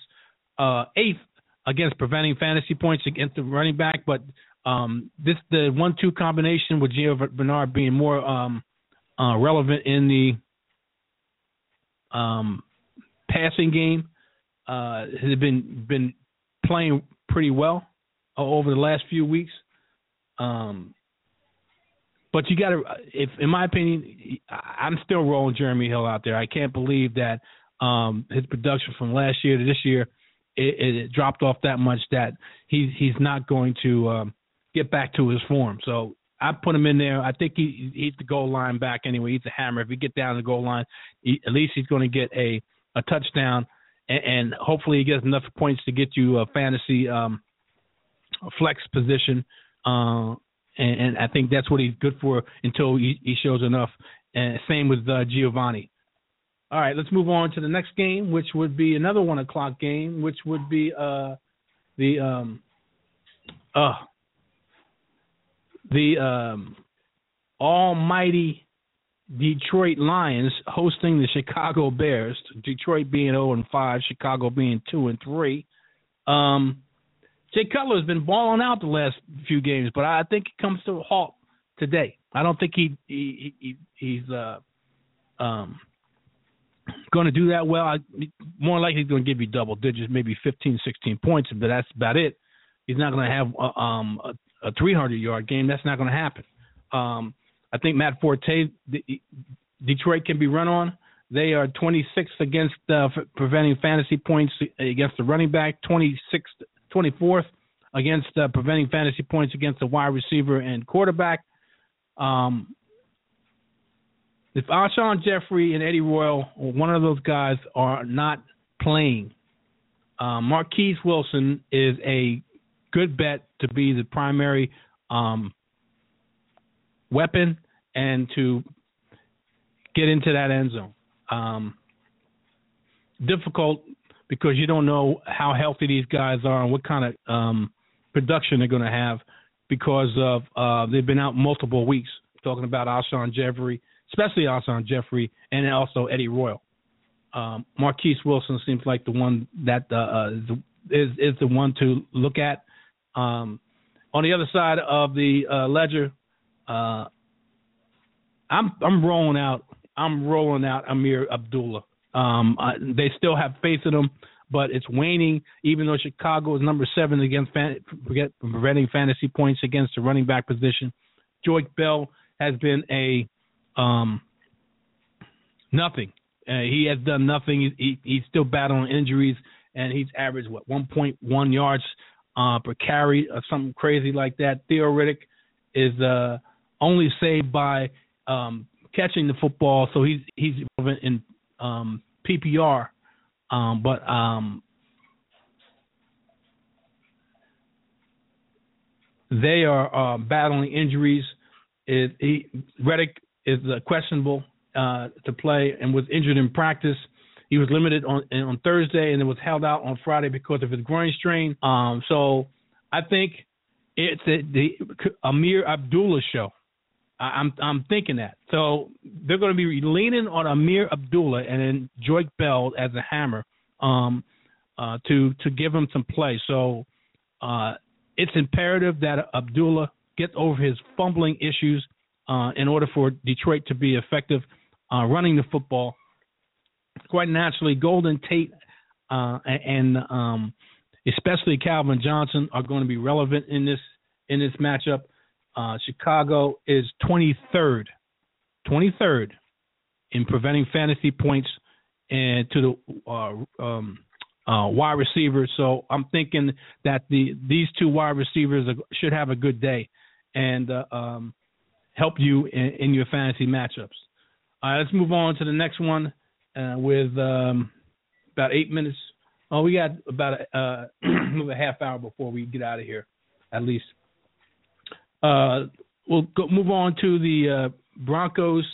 uh, eighth against preventing fantasy points against the running back, but um, this the one-two combination with Gio Bernard being more um, uh, relevant in the um, passing game uh, has been been playing pretty well over the last few weeks. Um, but you got to, if in my opinion, I'm still rolling Jeremy Hill out there. I can't believe that um, his production from last year to this year it, it dropped off that much that he's he's not going to um, get back to his form. So I put him in there. I think he he's the goal line back anyway. He's a hammer. If he get down the goal line, he, at least he's going to get a a touchdown, and, and hopefully he gets enough points to get you a fantasy um, flex position. Uh, and, and I think that's what he's good for until he, he shows enough. And same with uh, Giovanni. All right, let's move on to the next game, which would be another one o'clock game, which would be uh, the um, uh, the um, almighty Detroit Lions hosting the Chicago Bears. Detroit being 0 and 5, Chicago being 2 and 3. Um, Jay Cutler has been balling out the last few games, but I think it comes to a halt today. I don't think he, he, he he's uh, um, going to do that well. I, more likely, he's going to give you double digits, maybe 15, 16 points, but that's about it. He's not going to have uh, um, a, a 300 yard game. That's not going to happen. Um, I think Matt Forte, Detroit can be run on. They are 26th against uh, preventing fantasy points against the running back, 26th, 24th against uh, preventing fantasy points against the wide receiver and quarterback. Um, if Alshon Jeffery and Eddie Royal or one of those guys are not playing, uh, Marquess Wilson is a good bet to be the primary um, weapon and to get into that end zone. Um, difficult because you don't know how healthy these guys are and what kind of um, production they're going to have because of uh, they've been out multiple weeks. Talking about Alshon Jeffery, especially Alshon Jeffery, and also Eddie Royal. Um, Marquess Wilson seems like the one that uh, uh is is the one to look at. Um, on the other side of the uh, ledger, uh, I'm I'm rolling out I'm rolling out Ameer Abdullah. Um, I, they still have faith in him, but it's waning. Even though Chicago is number seven against fan, forget, preventing fantasy points against the running back position, Joique Bell has been a um, nothing. Uh, he has done nothing. He, he, he's still battling injuries, and he's averaged what 1.1 yards uh, per carry or something crazy like that. Theo Riddick is uh, only saved by um, catching the football, so he's he's in um, PPR, um, but um, they are uh, battling injuries. It, he, Riddick is uh, questionable uh, to play and was injured in practice. He was limited on on Thursday and it was held out on Friday because of his groin strain. Um, so I think it's a, the Ameer Abdullah show. I, am I'm thinking that. So they're going to be leaning on Ameer Abdullah and then Joique Bell as a hammer um, uh, to to give him some play. So uh, it's imperative that Abdullah get over his fumbling issues uh, in order for Detroit to be effective uh, running the football. Quite naturally, Golden Tate uh, and um, especially Calvin Johnson are going to be relevant in this in this matchup. Uh, Chicago is 23rd, 23rd in preventing fantasy points and to the uh, um, uh, wide receivers. So I'm thinking that the these two wide receivers should have a good day and uh, um, help you in, in, your fantasy matchups. All right, let's move on to the next one uh, with um, about eight minutes. Oh, we got about a, uh, (clears throat) a half hour before we get out of here, at least. Uh, we'll go, move on to the uh, Broncos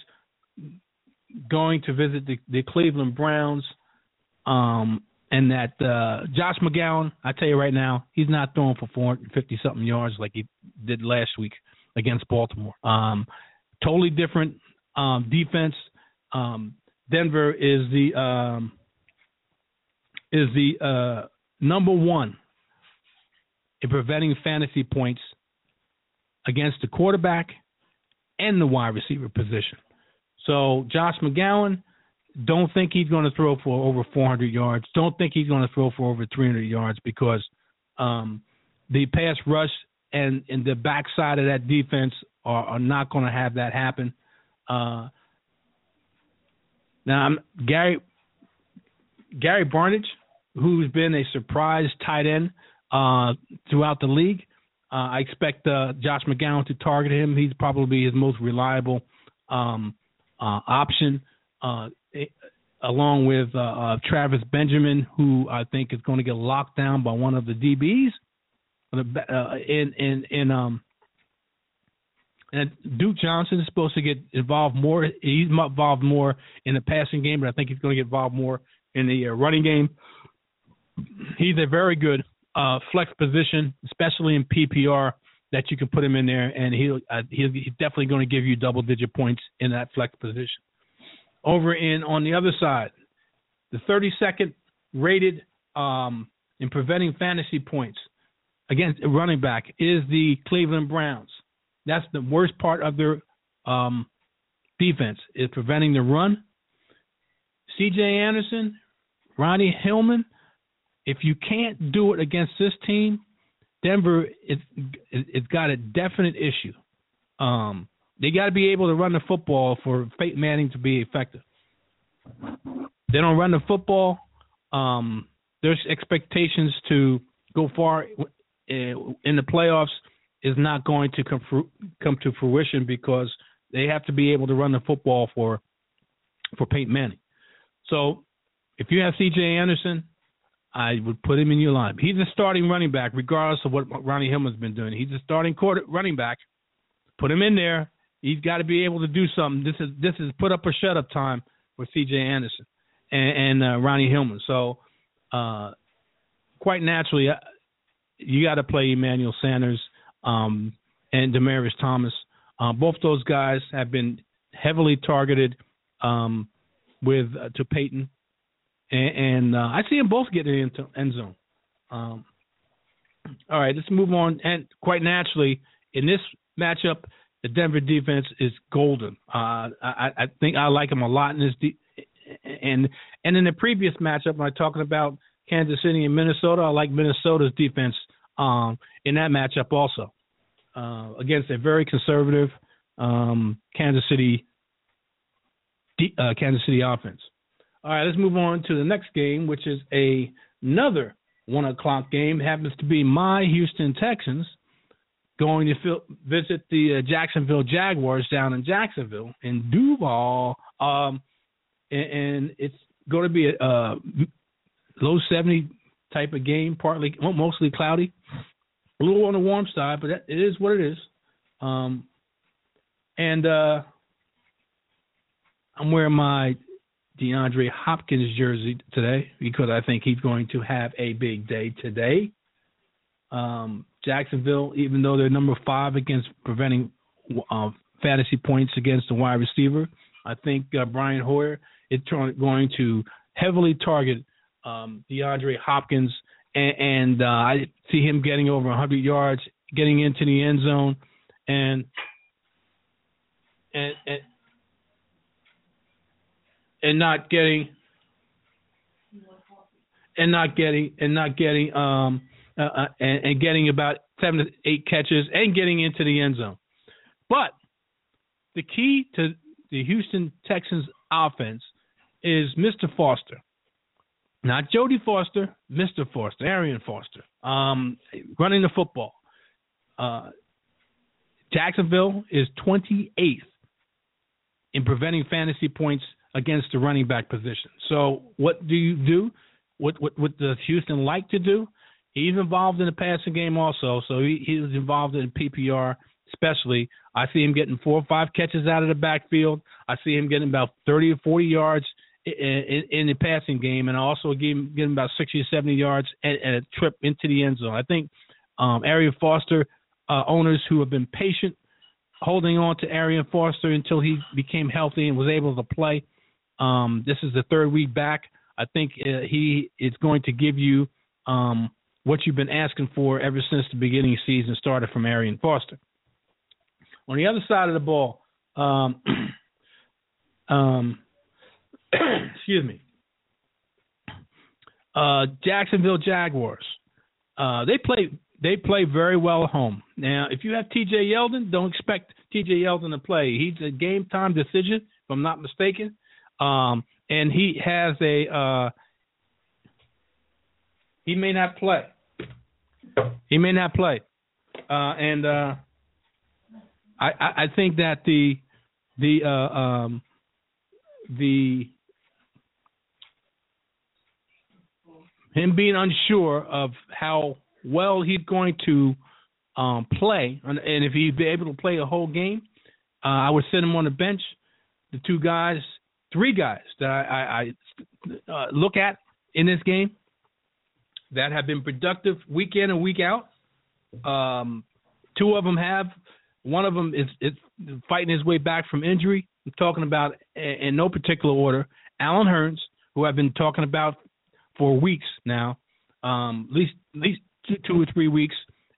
going to visit the, the Cleveland Browns. Um, and that uh, Josh McCown, I tell you right now, he's not throwing for 450 something yards like he did last week against Baltimore. Um, totally different um, defense. Um, Denver is the um, is the uh, number one in preventing fantasy points against the quarterback and the wide receiver position. So Josh McCown, don't think he's going to throw for over 400 yards. Don't think he's going to throw for over 300 yards because um, the pass rush and, and the backside of that defense are, are not going to have that happen. Uh, now, I'm, Gary Gary Barnidge, who's been a surprise tight end uh, throughout the league, I expect uh, Josh McCown to target him. He's probably his most reliable um, uh, option, uh, along with uh, uh, Travis Benjamin, who I think is going to get locked down by one of the DBs. in in in um, and Duke Johnson is supposed to get involved more. He's involved more in the passing game, but I think he's going to get involved more in the running game. He's a very good uh, flex position, especially in PPR, that you can put him in there, and he'll uh, he's definitely going to give you double digit points in that flex position. Over in on the other side, the 32nd rated um, in preventing fantasy points against running back is the Cleveland Browns. That's the worst part of their um, defense is preventing the run. C.J. Anderson, Ronnie Hillman if you can't do it against this team, Denver it's it's got a definite issue. Um, they got to be able to run the football for Peyton Manning to be effective. They don't run the football. Um, there's expectations to go far in the playoffs is not going to come come to fruition because they have to be able to run the football for for Peyton Manning. So if you have C.J. Anderson, I would put him in your line. He's a starting running back, regardless of what Ronnie Hillman's been doing. He's a starting quarter running back. Put him in there. He's got to be able to do something. This is this is put up or shut up time with C.J. Anderson and, and uh, Ronnie Hillman. So, uh, quite naturally, uh, you got to play Emmanuel Sanders um, and Demaryius Thomas. Uh, both those guys have been heavily targeted um, with uh, to Peyton and, and uh, I see them both getting into end zone. Um, all right, let's move on. And quite naturally, in this matchup, the Denver defense is golden. Uh, I, I, think I like them a lot in this. De- and and in the previous matchup, when I'm talking about Kansas City and Minnesota, I like Minnesota's defense um, in that matchup also uh, against a very conservative um, Kansas City uh, Kansas City offense. All right, let's move on to the next game, which is a, another one o'clock game. It happens to be my Houston Texans going to fil- visit the uh, Jacksonville Jaguars down in Jacksonville in Duval. Um, and, and it's going to be a, a low 70 type of game, partly well, mostly cloudy, a little on the warm side, but it is what it is. Um, and uh, I'm wearing my DeAndre Hopkins jersey today because I think he's going to have a big day today. Um, Jacksonville, even though they're number five against preventing uh, fantasy points against the wide receiver, I think uh, Brian Hoyer is going to heavily target um, DeAndre Hopkins, and, and uh, I see him getting over 100 yards, getting into the end zone, and and and, and not getting and not getting and not getting um uh, uh, and, and getting about seven to eight catches and getting into the end zone. But the key to the Houston Texans offense is Mr. Foster. Not Jodie Foster, Mr. Foster, Arian Foster, um, running the football. Uh, Jacksonville is 28th in preventing fantasy points against the running back position. So what do you do? What what, what does Houston like to do? He's involved in the passing game also, so he, he's involved in PPR especially. I see him getting four or five catches out of the backfield. I see him getting about 30 or 40 yards in, in, in the passing game, and also getting, getting about 60 or 70 yards and, and a trip into the end zone. I think um, Arian Foster uh, owners who have been patient holding on to Arian Foster until he became healthy and was able to play. Um, this is the third week back. I think uh, he is going to give you um, what you've been asking for ever since the beginning of season started from Arian Foster. On the other side of the ball, um, (clears throat) um, (clears throat) excuse me, uh, Jacksonville Jaguars. Uh, they play they play very well at home. Now, if you have T.J. Yeldon, don't expect T.J. Yeldon to play. He's a game time decision, if I'm not mistaken, um, and he has a uh, he may not play. He may not play, uh, and uh, I, I think that the the uh, um, the him being unsure of how well he's going to um, play, and, and if he'd be able to play a whole game, uh, I would sit him on the bench. The two guys, three guys that I, I, I uh, look at in this game that have been productive week in and week out. Um, two of them have. One of them is, is fighting his way back from injury. I'm talking about, in no particular order, Allen Hurns, who I've been talking about for weeks now, um, at least at least two, or three weeks,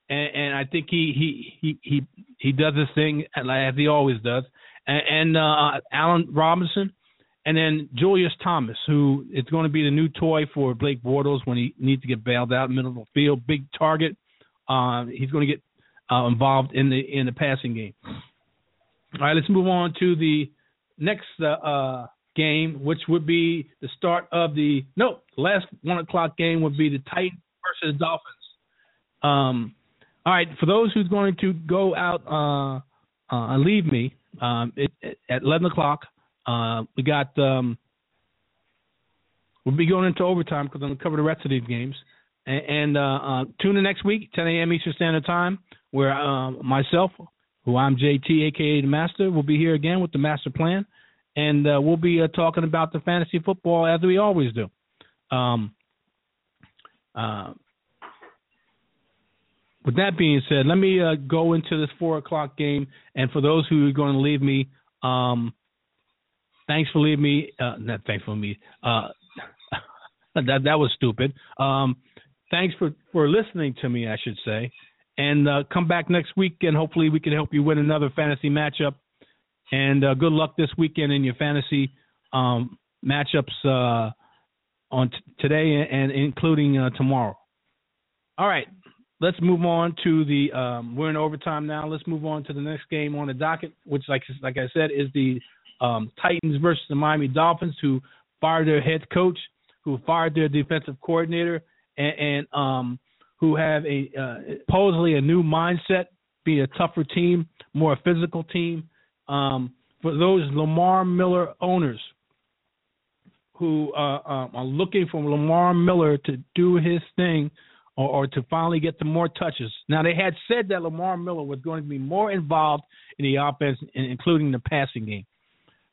and, and I think he he he he he does this thing as he always does. And, and uh, Allen Robinson, and then Julius Thomas, who is going to be the new toy for Blake Bortles when he needs to get bailed out middle of the field. Big target. Uh, he's going to get uh, involved in the in the passing game. All right, let's move on to the next uh, uh, game, which would be the start of the no last one o'clock game would be the Titans versus Dolphins. Um, all right, for those who's going to go out uh, uh, and leave me um, it, it, at eleven o'clock, uh, we got um, we'll be going into overtime because I'm to cover the rest of these games. And, and uh, uh, tune in next week, 10 a.m. Eastern Standard Time, where uh, myself, who I'm JT, aka the Master, will be here again with the Master Plan, and uh, we'll be uh, talking about the fantasy football as we always do. Um, with that being said, let me uh, go into this four o'clock game. And for those who are going to leave me, um, thanks for leaving me. Uh, not for me. Uh, (laughs) that that was stupid. Um, thanks for for listening to me. I should say and uh, come back next week, and hopefully we can help you win another fantasy matchup. And uh, good luck this weekend in your fantasy um, matchups uh, on t- today and including uh, tomorrow. All right, let's move on to the. Um, we're in overtime now. Let's move on to the next game on the docket, which, like like I said, is the um, Titans versus the Miami Dolphins, who fired their head coach, who fired their defensive coordinator, and, and um, who have a uh, supposedly a new mindset, be a tougher team, more physical team. Um, for those Lamar Miller owners who uh, um, are looking for Lamar Miller to do his thing or, or to finally get some more touches. Now they had said that Lamar Miller was going to be more involved in the offense, including the passing game.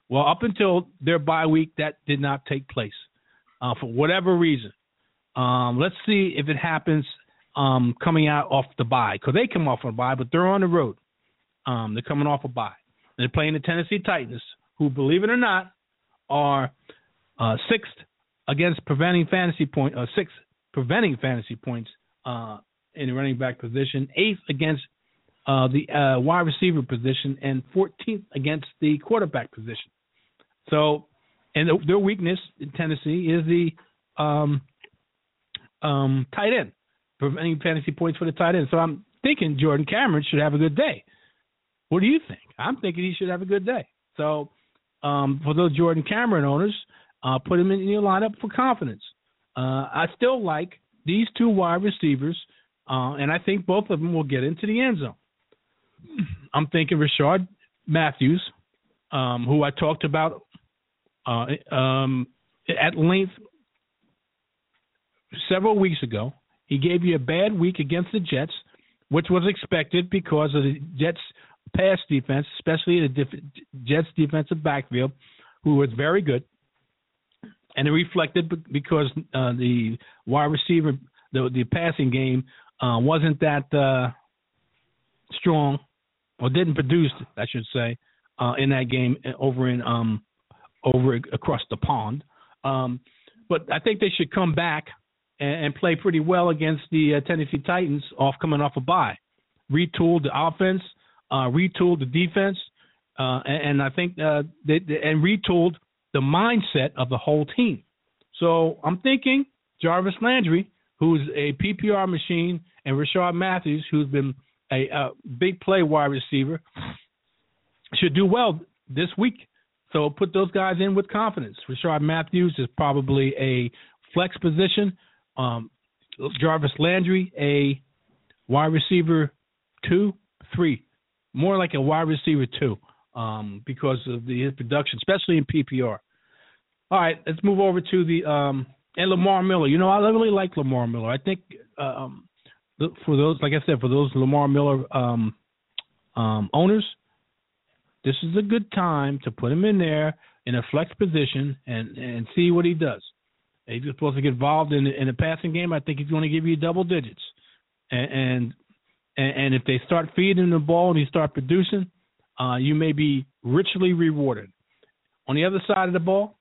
Well, up until their bye week, that did not take place uh, for whatever reason. Um, let's see if it happens um, coming out off the bye because they come off a bye, but they're on the road. Um, they're coming off a bye. They're playing the Tennessee Titans, who, believe it or not, are uh, sixth against preventing fantasy point, uh, sixth preventing fantasy points uh, in the running back position, eighth against uh, the uh, wide receiver position, and 14th against the quarterback position. So, and their weakness in Tennessee is the um, um, tight end, preventing fantasy points for the tight end. So I'm thinking Jordan Cameron should have a good day. What do you think? I'm thinking he should have a good day. So um, for those Jordan Cameron owners, uh, put him in your lineup for confidence. Uh, I still like these two wide receivers, uh, and I think both of them will get into the end zone. I'm thinking Rishard Matthews, um, who I talked about uh, um, at length several weeks ago. He gave you a bad week against the Jets, which was expected because of the Jets' pass defense, especially the def- Jets' defensive backfield, who was very good. And it reflected because uh, the wide receiver, the the passing game uh, wasn't that uh, strong, or didn't produce, I should say, uh, in that game over in um, over across the pond. Um, but I think they should come back and, and play pretty well against the uh, Tennessee Titans off coming off a bye. Retool the offense, uh, retooled the defense, uh, and, and, I think uh, they, they, and retooled the mindset of the whole team. So I'm thinking Jarvis Landry, who's a PPR machine, and Rishard Matthews, who's been a, a big play wide receiver, should do well this week. So put those guys in with confidence. Rishard Matthews is probably a flex position. Um, Jarvis Landry, a wide receiver two, three, more like a wide receiver two, um, because of the production, especially in PPR. All right, let's move over to the um, and Lamar Miller. You know, I really like Lamar Miller. I think um, for those, like I said, for those Lamar Miller um, um, owners, this is a good time to put him in there in a flex position and and see what he does. He's supposed to get involved in in the passing game. I think he's going to give you double digits, and and, and if they start feeding the ball and he start producing, uh, you may be richly rewarded. On the other side of the ball,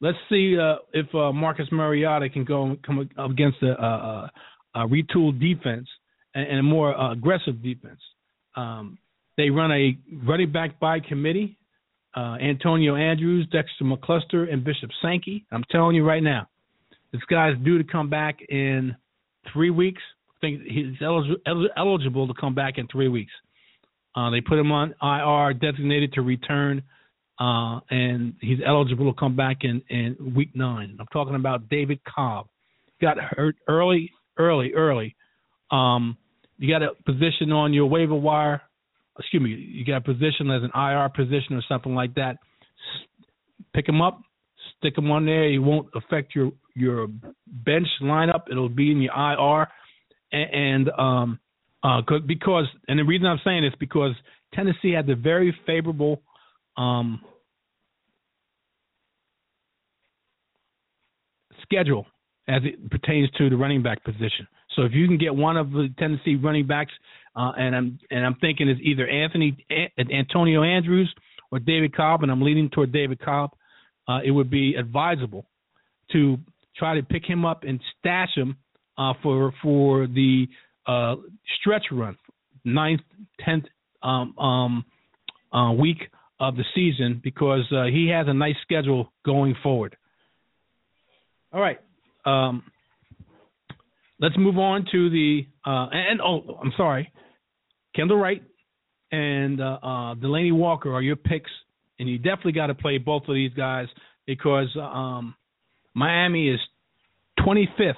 let's see uh, if uh, Marcus Mariota can go and come up against a, a, a retooled defense and, and a more uh, aggressive defense. Um, they run a running back by committee. Uh, Antonio Andrews, Dexter McCluster, and Bishop Sankey. I'm telling you right now, this guy's due to come back in three weeks. I think he's eligible to come back in three weeks. Uh, they put him on IR, designated to return, uh, and he's eligible to come back in, in week nine. I'm talking about David Cobb. Got hurt early, early, early. Um, you got a position on your waiver wire excuse me, you got a position as an IR position or something like that, pick them up, stick them on there. It won't affect your your bench lineup. It'll be in your IR, and, and um, uh, because and the reason I'm saying this because Tennessee had a very favorable um, schedule as it pertains to the running back position. So if you can get one of the Tennessee running backs uh, and I'm and I'm thinking it's either Anthony Antonio Andrews or David Cobb, and I'm leaning toward David Cobb. Uh, it would be advisable to try to pick him up and stash him uh, for for the uh, stretch run, ninth, tenth um, um, uh, week of the season, because uh, he has a nice schedule going forward. All right. Um, let's move on to the uh, and, oh, I'm sorry, Kendall Wright and uh, uh, Delanie Walker are your picks, and you definitely got to play both of these guys because um, Miami is 25th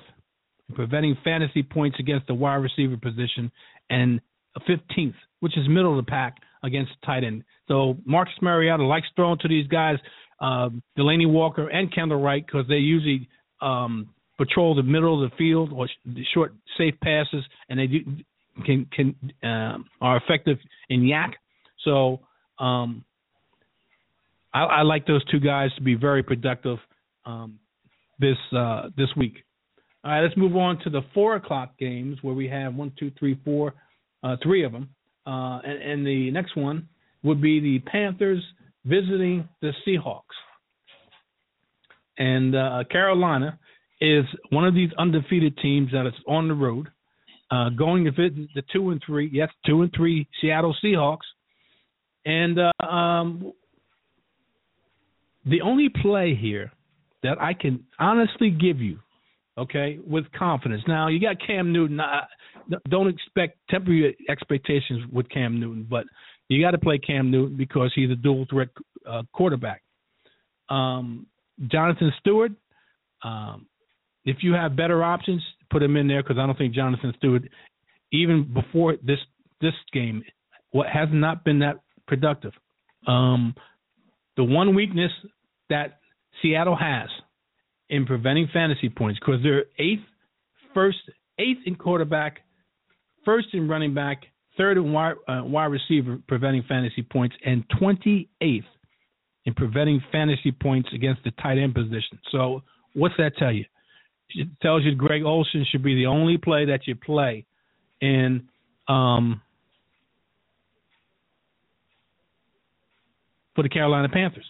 in preventing fantasy points against the wide receiver position and 15th, which is middle of the pack against tight end. So Marcus Mariota likes throwing to these guys um, Delanie Walker and Kendall Wright because they usually um, patrol the middle of the field or sh- short safe passes, and they do, can can um, are effective in YAC. So um, I, I like those two guys to be very productive um, this uh, this week. All right, let's move on to the four o'clock games where we have one, two, three, four, uh, three of them, uh, and, and the next one would be the Panthers visiting the Seahawks. And uh, Carolina is one of these undefeated teams that is on the road, uh, going to visit the two and three, yes, two and three Seattle Seahawks. And uh, um, the only play here that I can honestly give you, okay, with confidence. Now you got Cam Newton. I, don't expect temporary expectations with Cam Newton, but you got to play Cam Newton because he's a dual threat uh, quarterback. Um, Jonathan Stewart. Um, if you have better options, put him in there because I don't think Jonathan Stewart, even before this this game, what has not been that productive. Um, the one weakness that Seattle has in preventing fantasy points because they're eighth, first, eighth in quarterback, first in running back, third in wide, uh, wide receiver preventing fantasy points, and 28th in preventing fantasy points against the tight end position. So what's that tell you? It tells you Greg Olsen should be the only play that you play in um, for the Carolina Panthers.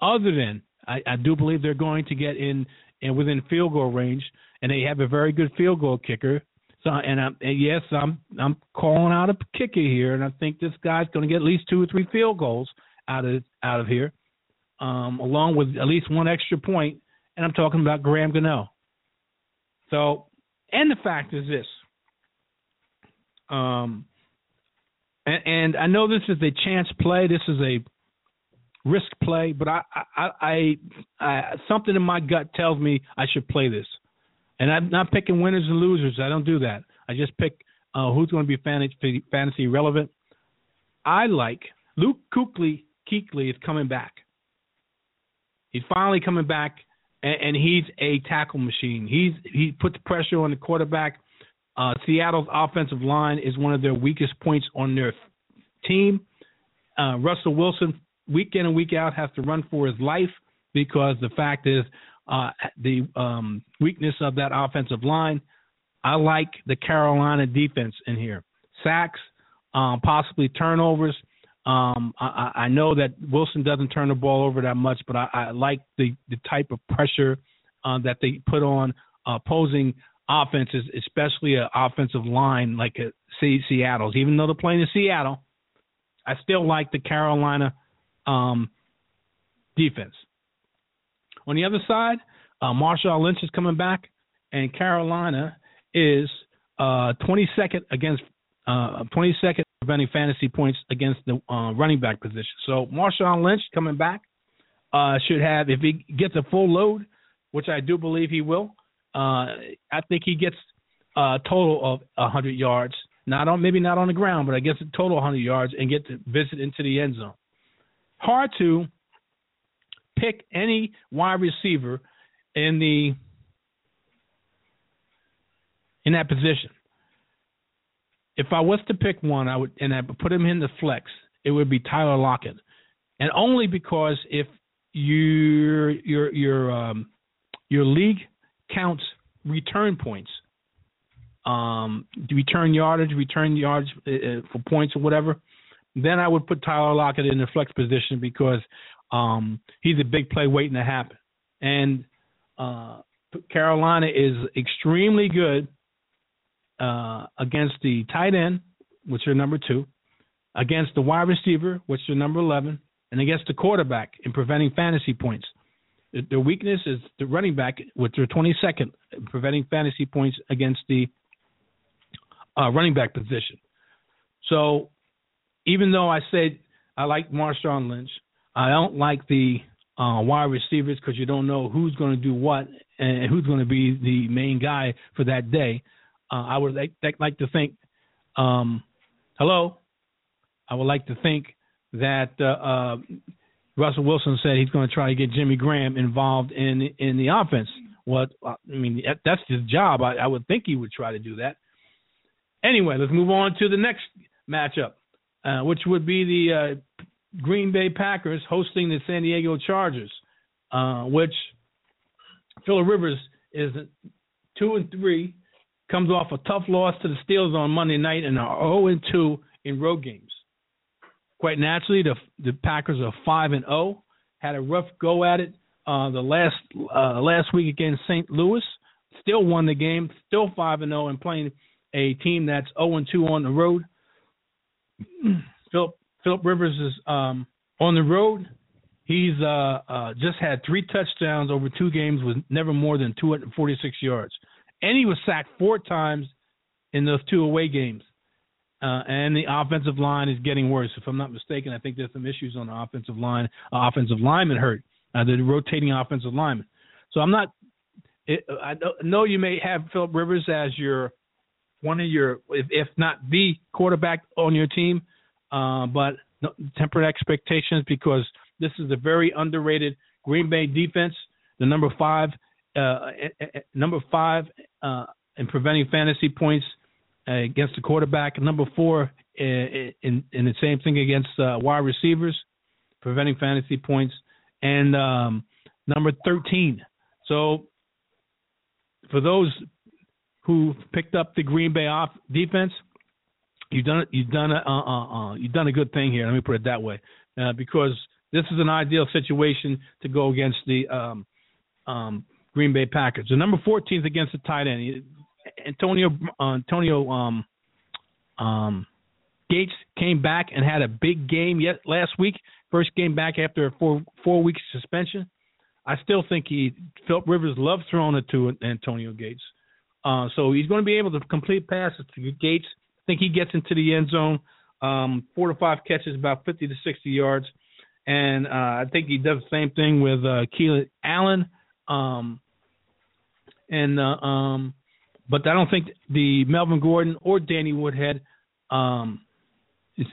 Other than I, I do believe they're going to get in and within field goal range, and they have a very good field goal kicker. So, and, I'm, and yes, I'm I'm calling out a kicker here, and I think this guy's going to get at least two or three field goals out of out of here, um, along with at least one extra point. And I'm talking about Graham Gano. So, and the fact is this. Um, and, and I know this is a chance play. This is a risk play, but I, I, I, I, something in my gut tells me I should play this. And I'm not picking winners and losers. I don't do that. I just pick uh, who's going to be fantasy, relevant. I like Luke Kuechly. Kuechly is coming back. He's finally coming back, and, and he's a tackle machine. He's he puts pressure on the quarterback. Uh, Seattle's offensive line is one of their weakest points on their team. Uh, Russell Wilson week in and week out has to run for his life because the fact is uh, the um, weakness of that offensive line. I like the Carolina defense in here. Sacks, um, possibly turnovers. Um, I, I, know that Wilson doesn't turn the ball over that much, but I, I like the, the type of pressure uh, that they put on opposing offenses, especially an offensive line like a, Seattle's. Even though they're playing in Seattle, I still like the Carolina um, defense. On the other side, uh, Marshawn Lynch is coming back, and Carolina is uh, 22nd against uh, 22nd preventing fantasy points against the uh, running back position. So Marshawn Lynch coming back uh, should have, if he gets a full load, which I do believe he will, uh, I think he gets a total of 100 yards. Not on maybe not on the ground, but I guess a total 100 yards and get to visit into the end zone hard to pick any wide receiver in the in that position. If I was to pick one, I would and I would put him in the flex. It would be Tyler Lockett, and only because if your your your um, your league counts return points, um, return yardage, return yards uh, uh for points or whatever. Then I would put Tyler Lockett in the flex position because um, he's a big play waiting to happen. And uh, Carolina is extremely good uh, against the tight end, which are number two, against the wide receiver, which are number 11, and against the quarterback in preventing fantasy points. Their weakness is the running back, which are 22nd, preventing fantasy points against the uh, running back position. So even though I said I like Marshawn Lynch, I don't like the uh, wide receivers because you don't know who's going to do what and who's going to be the main guy for that day. Uh, I would like, to think, um, hello, I would like to think that uh, uh, Russell Wilson said he's going to try to get Jimmy Graham involved in in the offense. What I mean, that's his job. I, I would think he would try to do that. Anyway, let's move on to the next matchup, uh, which would be the uh, Green Bay Packers hosting the San Diego Chargers, uh, which Philip Rivers is two and three, comes off a tough loss to the Steelers on Monday night, and are zero and two in road games. Quite naturally, the the Packers are five and zero. Had a rough go at it uh, the last uh, last week against St. Louis. Still won the game. Still five and zero, and playing a team that's zero and two on the road. (clears throat) Philip Philip Rivers is um, on the road. He's uh, uh, just had three touchdowns over two games with never more than 246 yards, and he was sacked four times in those two away games. Uh, and the offensive line is getting worse. If I'm not mistaken, I think there's some issues on the offensive line. Uh, offensive lineman hurt. Uh, the rotating offensive lineman. So I'm not. It, I know you may have Philip Rivers as your one of your, if, if not the quarterback on your team, uh, but no, temper expectations because this is a very underrated Green Bay defense. The number five, uh, number five uh, in preventing fantasy points uh, against the quarterback. Number four in, in, in the same thing against uh, wide receivers, preventing fantasy points, and um, number thirteen. So for those who picked up the Green Bay off defense, you've done you've done a uh, uh, uh, you've done a good thing here. Let me put it that way, uh, because this is an ideal situation to go against the um, um, Green Bay Packers. The number 14 is against the tight end. Antonio Antonio um, um, Gates came back and had a big game yet last week. First game back after a four four week suspension. I still think he Philip Rivers loves throwing it to Antonio Gates. Uh, so he's going to be able to complete passes to Gates I think he gets into the end zone, um, four to five catches, about 50 to 60 yards. And uh, I think he does the same thing with uh, Keenan Allen. Um, and uh, um, but I don't think the Melvin Gordon or Danny Woodhead, um, is,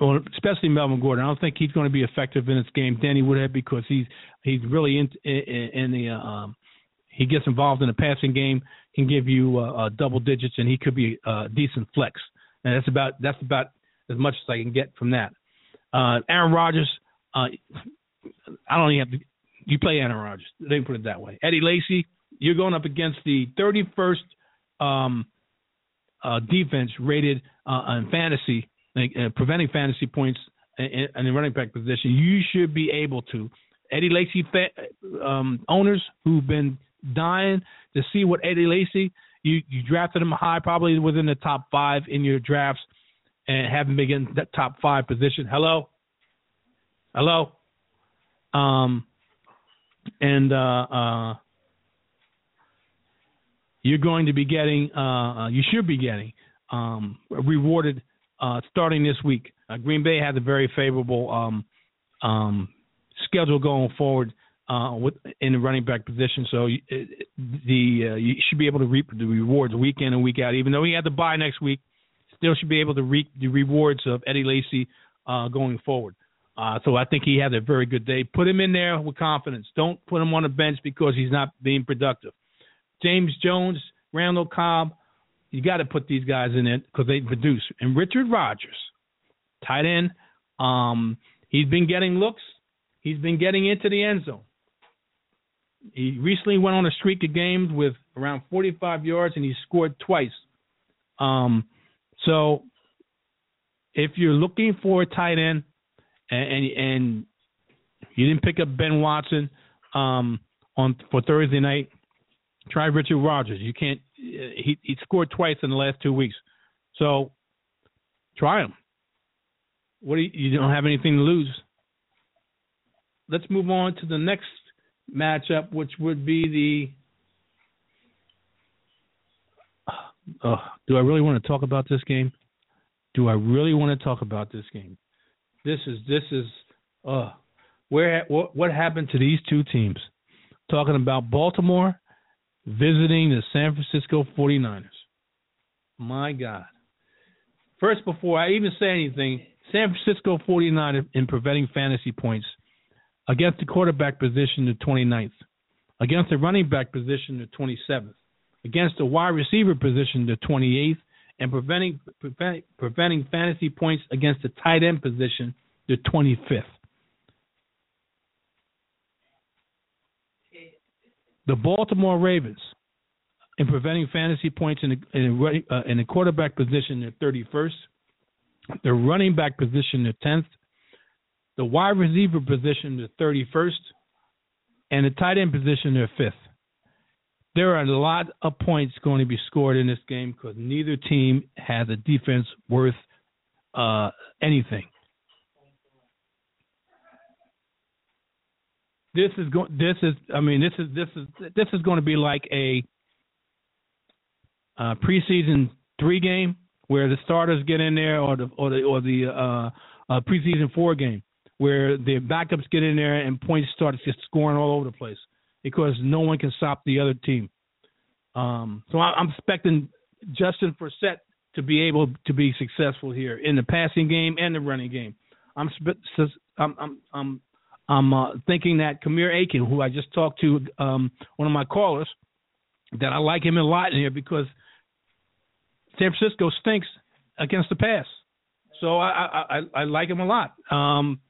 well, especially Melvin Gordon, I don't think he's going to be effective in this game. Danny Woodhead because he's he's really in in, in the uh, um, he gets involved in the passing game can give you uh, uh, double digits, and he could be a uh, decent flex. And that's about that's about as much as I can get from that. Uh, Aaron Rodgers, uh, I don't even have to. You play Aaron Rodgers. Let me put it that way. Eddie Lacy, you're going up against the 31st um, uh, defense rated uh, in fantasy, uh, preventing fantasy points in, in the running back position. You should be able to. Eddie Lacy fa- um, owners who've been dying to see what Eddie Lacy. You you drafted him high, probably within the top five in your drafts, and haven't been in that top five position. Hello, hello, um, and uh, uh, you're going to be getting, uh, uh you should be getting um, rewarded uh, starting this week. Uh, Green Bay has a very favorable um, um, schedule going forward uh, with in the running back position. So you, the uh, you should be able to reap the rewards week in and week out. Even though he had to buy next week, still should be able to reap the rewards of Eddie Lacy uh, going forward. Uh, so I think he had a very good day. Put him in there with confidence. Don't put him on the bench because he's not being productive. James Jones, Randall Cobb, you got to put these guys in it because they produce. And Richard Rodgers, tight end, um, he's been getting looks. He's been getting into the end zone. He recently went on a streak of games with around 45 yards, and he scored twice. Um, so if you're looking for a tight end, and and, and you didn't pick up Ben Watson um, on for Thursday night, try Richard Rodgers. You can't. He he scored twice in the last two weeks, so try him. What do you, you don't have anything to lose. Let's move on to the next matchup, which would be the. Uh, do I really want to talk about this game? Do I really want to talk about this game? This is this is uh where what what happened to these two teams? Talking about Baltimore visiting the San Francisco 49ers. My God. First, before I even say anything, San Francisco 49ers in preventing fantasy points Against the quarterback position, the 29th. Against the running back position, the 27th. Against the wide receiver position, the 28th. And preventing, preventing, preventing fantasy points against the tight end position, the 25th. The Baltimore Ravens, in preventing fantasy points in the, in the, uh, in the quarterback position, the 31st. The running back position, the 10th. The wide receiver position, the 31st. And the tight end position, the 5th. There are a lot of points going to be scored in this game because neither team has a defense worth uh, anything. This is going. This is. I mean, this is. This is. This is going to be like a uh, preseason three game where the starters get in there, or the or the or the uh, uh, preseason four game where the backups get in there and points start just scoring all over the place because no one can stop the other team. Um, so I, I'm expecting Justin Forsett to be able to be successful here in the passing game and the running game. I'm I'm I'm I'm, I'm uh, thinking that Kamar Aiken, who I just talked to, um, one of my callers, that I like him a lot in here because San Francisco stinks against the pass. So I I, I, like him a lot. Um,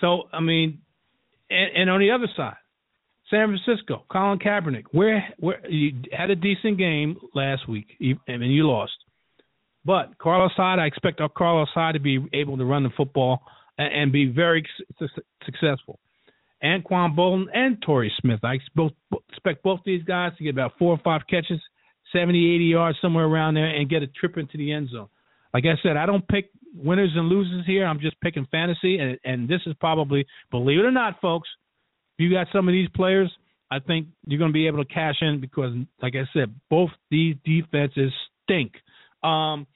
so I mean, and, and on the other side, San Francisco, Colin Kaepernick, where where you had a decent game last week, I mean you lost, but Carlos Hyde, I expect Carlos Hyde to be able to run the football and, be very su- successful. Anquan Boldin and Torrey Smith, I expect both, expect both these guys to get about four or five catches, 70, 80 yards somewhere around there, and get a trip into the end zone. Like I said, I don't pick winners and losers here. I'm just picking fantasy, and and this is probably, believe it or not, folks, if you got some of these players, I think you're going to be able to cash in because, like I said, both these defenses stink. Um,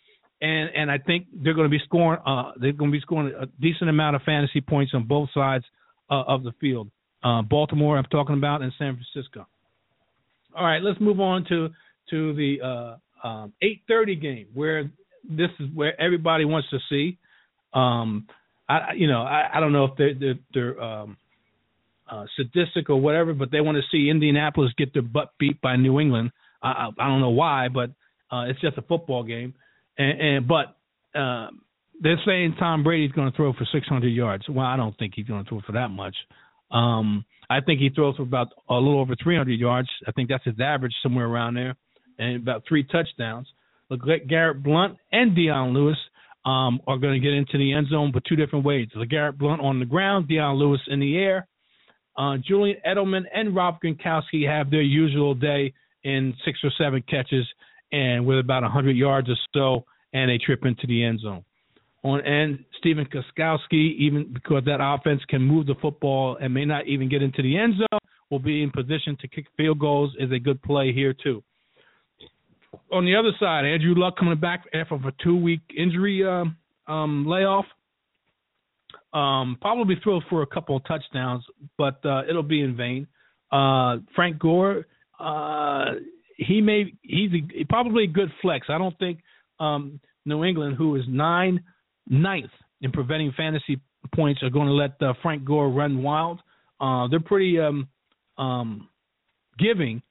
and and I think they're going to be scoring. Uh, they're going to be scoring a decent amount of fantasy points on both sides uh, of the field. Uh, Baltimore, I'm talking about, and San Francisco. All right, let's move on to to the uh, um, 8:30 game where this is where everybody wants to see. Um, I you know I, I don't know if they're they're, they're um, uh, sadistic or whatever, but they want to see Indianapolis get their butt beat by New England. I, I, I don't know why, but uh, it's just a football game. And, and but uh, they're saying Tom Brady's going to throw for 600 yards. Well, I don't think he's going to throw for that much. Um, I think he throws for about a little over 300 yards. I think that's his average, somewhere around there, and about three touchdowns. Look, Garrett Blount and Dion Lewis um, are going to get into the end zone, but two different ways. Garrett Blount on the ground, Dion Lewis in the air. Uh, Julian Edelman and Rob Gronkowski have their usual day in six or seven catches and with about 100 yards or so, and a trip into the end zone. On end, Stephen Gostkowski, even because that offense can move the football and may not even get into the end zone, will be in position to kick field goals. Is a good play here too. On the other side, Andrew Luck coming back after a two-week injury uh, um, layoff um, probably throw for a couple of touchdowns, but uh, it'll be in vain. Uh, Frank Gore, uh, he may he's a, probably a good flex. I don't think um, New England, who is nine ninth in preventing fantasy points, are going to let uh, Frank Gore run wild. Uh, they're pretty um, um, giving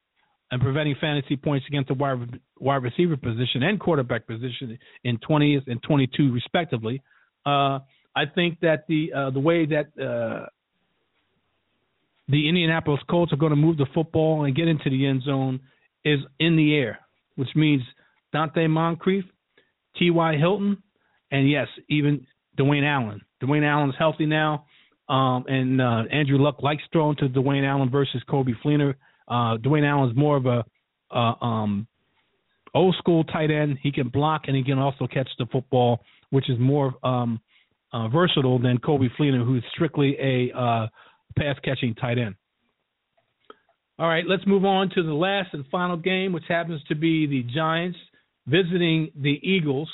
and preventing fantasy points against the wide, wide receiver position and quarterback position in 20th and 22 respectively. Uh, I think that the uh, the way that uh, the Indianapolis Colts are going to move the football and get into the end zone is in the air, which means Donte Moncrief, T.Y. Hilton, and yes, even Dwayne Allen. Dwayne Allen's healthy now, um, and uh, Andrew Luck likes throwing to Dwayne Allen versus Coby Fleener. Uh, Dwayne Allen's more of a uh, um, old school tight end. He can block and he can also catch the football, which is more um, uh, versatile than Coby Fleener, who's strictly a uh, pass catching tight end. All right, let's move on to the last and final game, which happens to be the Giants visiting the Eagles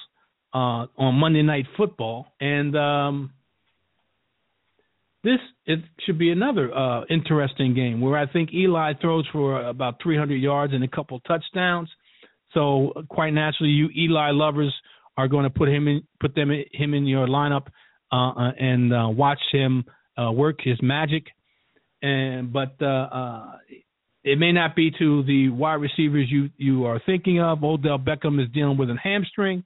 uh, on Monday Night Football, and um, this it should be another uh, interesting game where I think Eli throws for about 300 yards and a couple touchdowns. So quite naturally, you Eli lovers are going to put him in, put them him in your lineup uh, uh, and uh, watch him uh, work his magic, and but it may not be to the wide receivers you you are thinking of. Odell Beckham is dealing with a hamstring.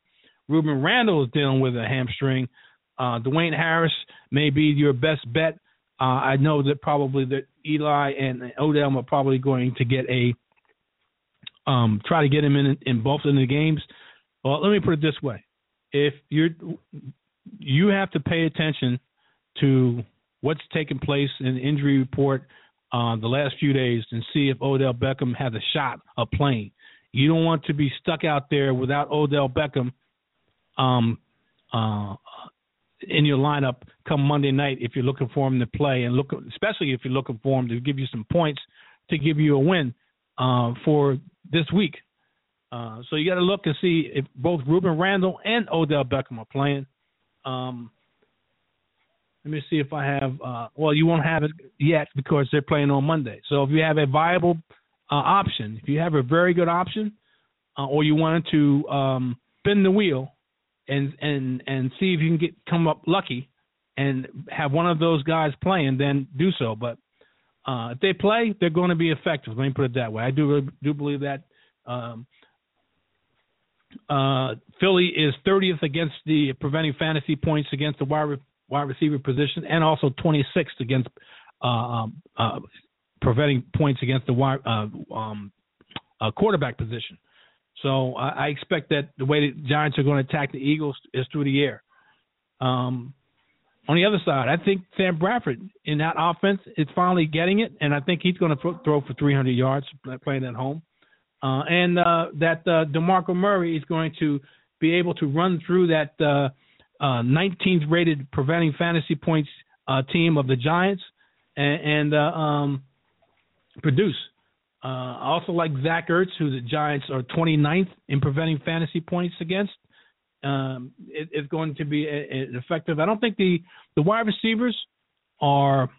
Rueben Randle is dealing with a hamstring. Uh, Dwayne Harris may be your best bet. Uh, I know that probably that Eli and Odell are probably going to get a um, try to get him in in both of the games. Well, let me put it this way: if you're you have to pay attention to what's taking place in the injury report uh, the last few days and see if Odell Beckham has a shot of playing. You don't want to be stuck out there without Odell Beckham um, uh, in your lineup come Monday night if you're looking for him to play, and look especially if you're looking for him to give you some points to give you a win uh, for this week. Uh, so you got to look and see if both Rueben Randle and Odell Beckham are playing. Um, let me see if I have. Uh, well, you won't have it yet because they're playing on Monday. So if you have a viable uh, option, if you have a very good option, uh, or you wanted to um, spin the wheel and and and see if you can get come up lucky and have one of those guys playing, then do so. But uh, if they play, they're going to be effective. Let me put it that way. I do do believe that. Um, uh, Philly is 30th against the preventing fantasy points against the wide, wide receiver position, and also 26th against uh, um, uh, preventing points against the wide, uh, um, uh, quarterback position. So I, I expect that the way the Giants are going to attack the Eagles is through the air. Um, on the other side, I think Sam Bradford in that offense is finally getting it, and I think he's going to throw for 300 yards playing at home. Uh, and uh, that DeMarco Murray is going to be able to run through that uh, uh, 19th rated preventing fantasy points uh, team of the Giants and, and uh, um, produce. Uh, I also like Zach Ertz, who the Giants are 29th in preventing fantasy points against. Um, it, it's going to be a, a effective. I don't think the the wide receivers are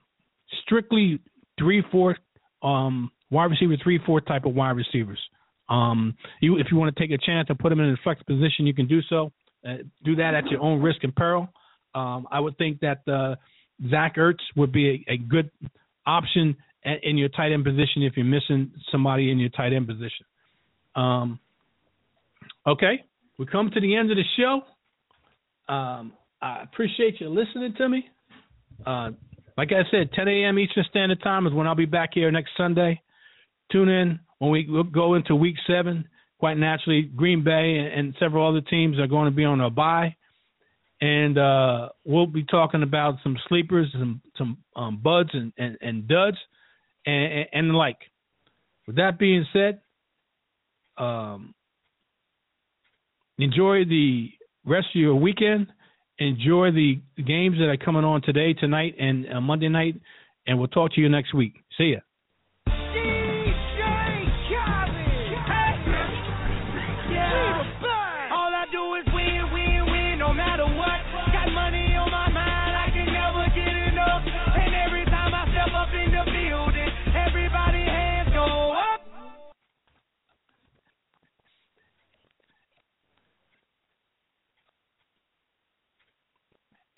strictly three four um, wide receiver three four type of wide receivers. Um, you if you want to take a chance and put them in an effective position, you can do so. Uh, do that at your own risk and peril. Um, I would think that uh, Zach Ertz would be a, a good option in your tight end position if you're missing somebody in your tight end position. Um, okay, we come to the end of the show. Um, I appreciate you listening to me. Uh, like I said, 10 a.m. Eastern Standard Time is when I'll be back here next Sunday. Tune in when we go into Week Seven. Quite naturally, Green Bay and, and several other teams are going to be on a bye, and uh, we'll be talking about some sleepers, some some um, buds and, and, and duds, and, and the like. With that being said, um, enjoy the rest of your weekend. Enjoy the games that are coming on today, tonight, and uh, Monday night. And we'll talk to you next week. See ya.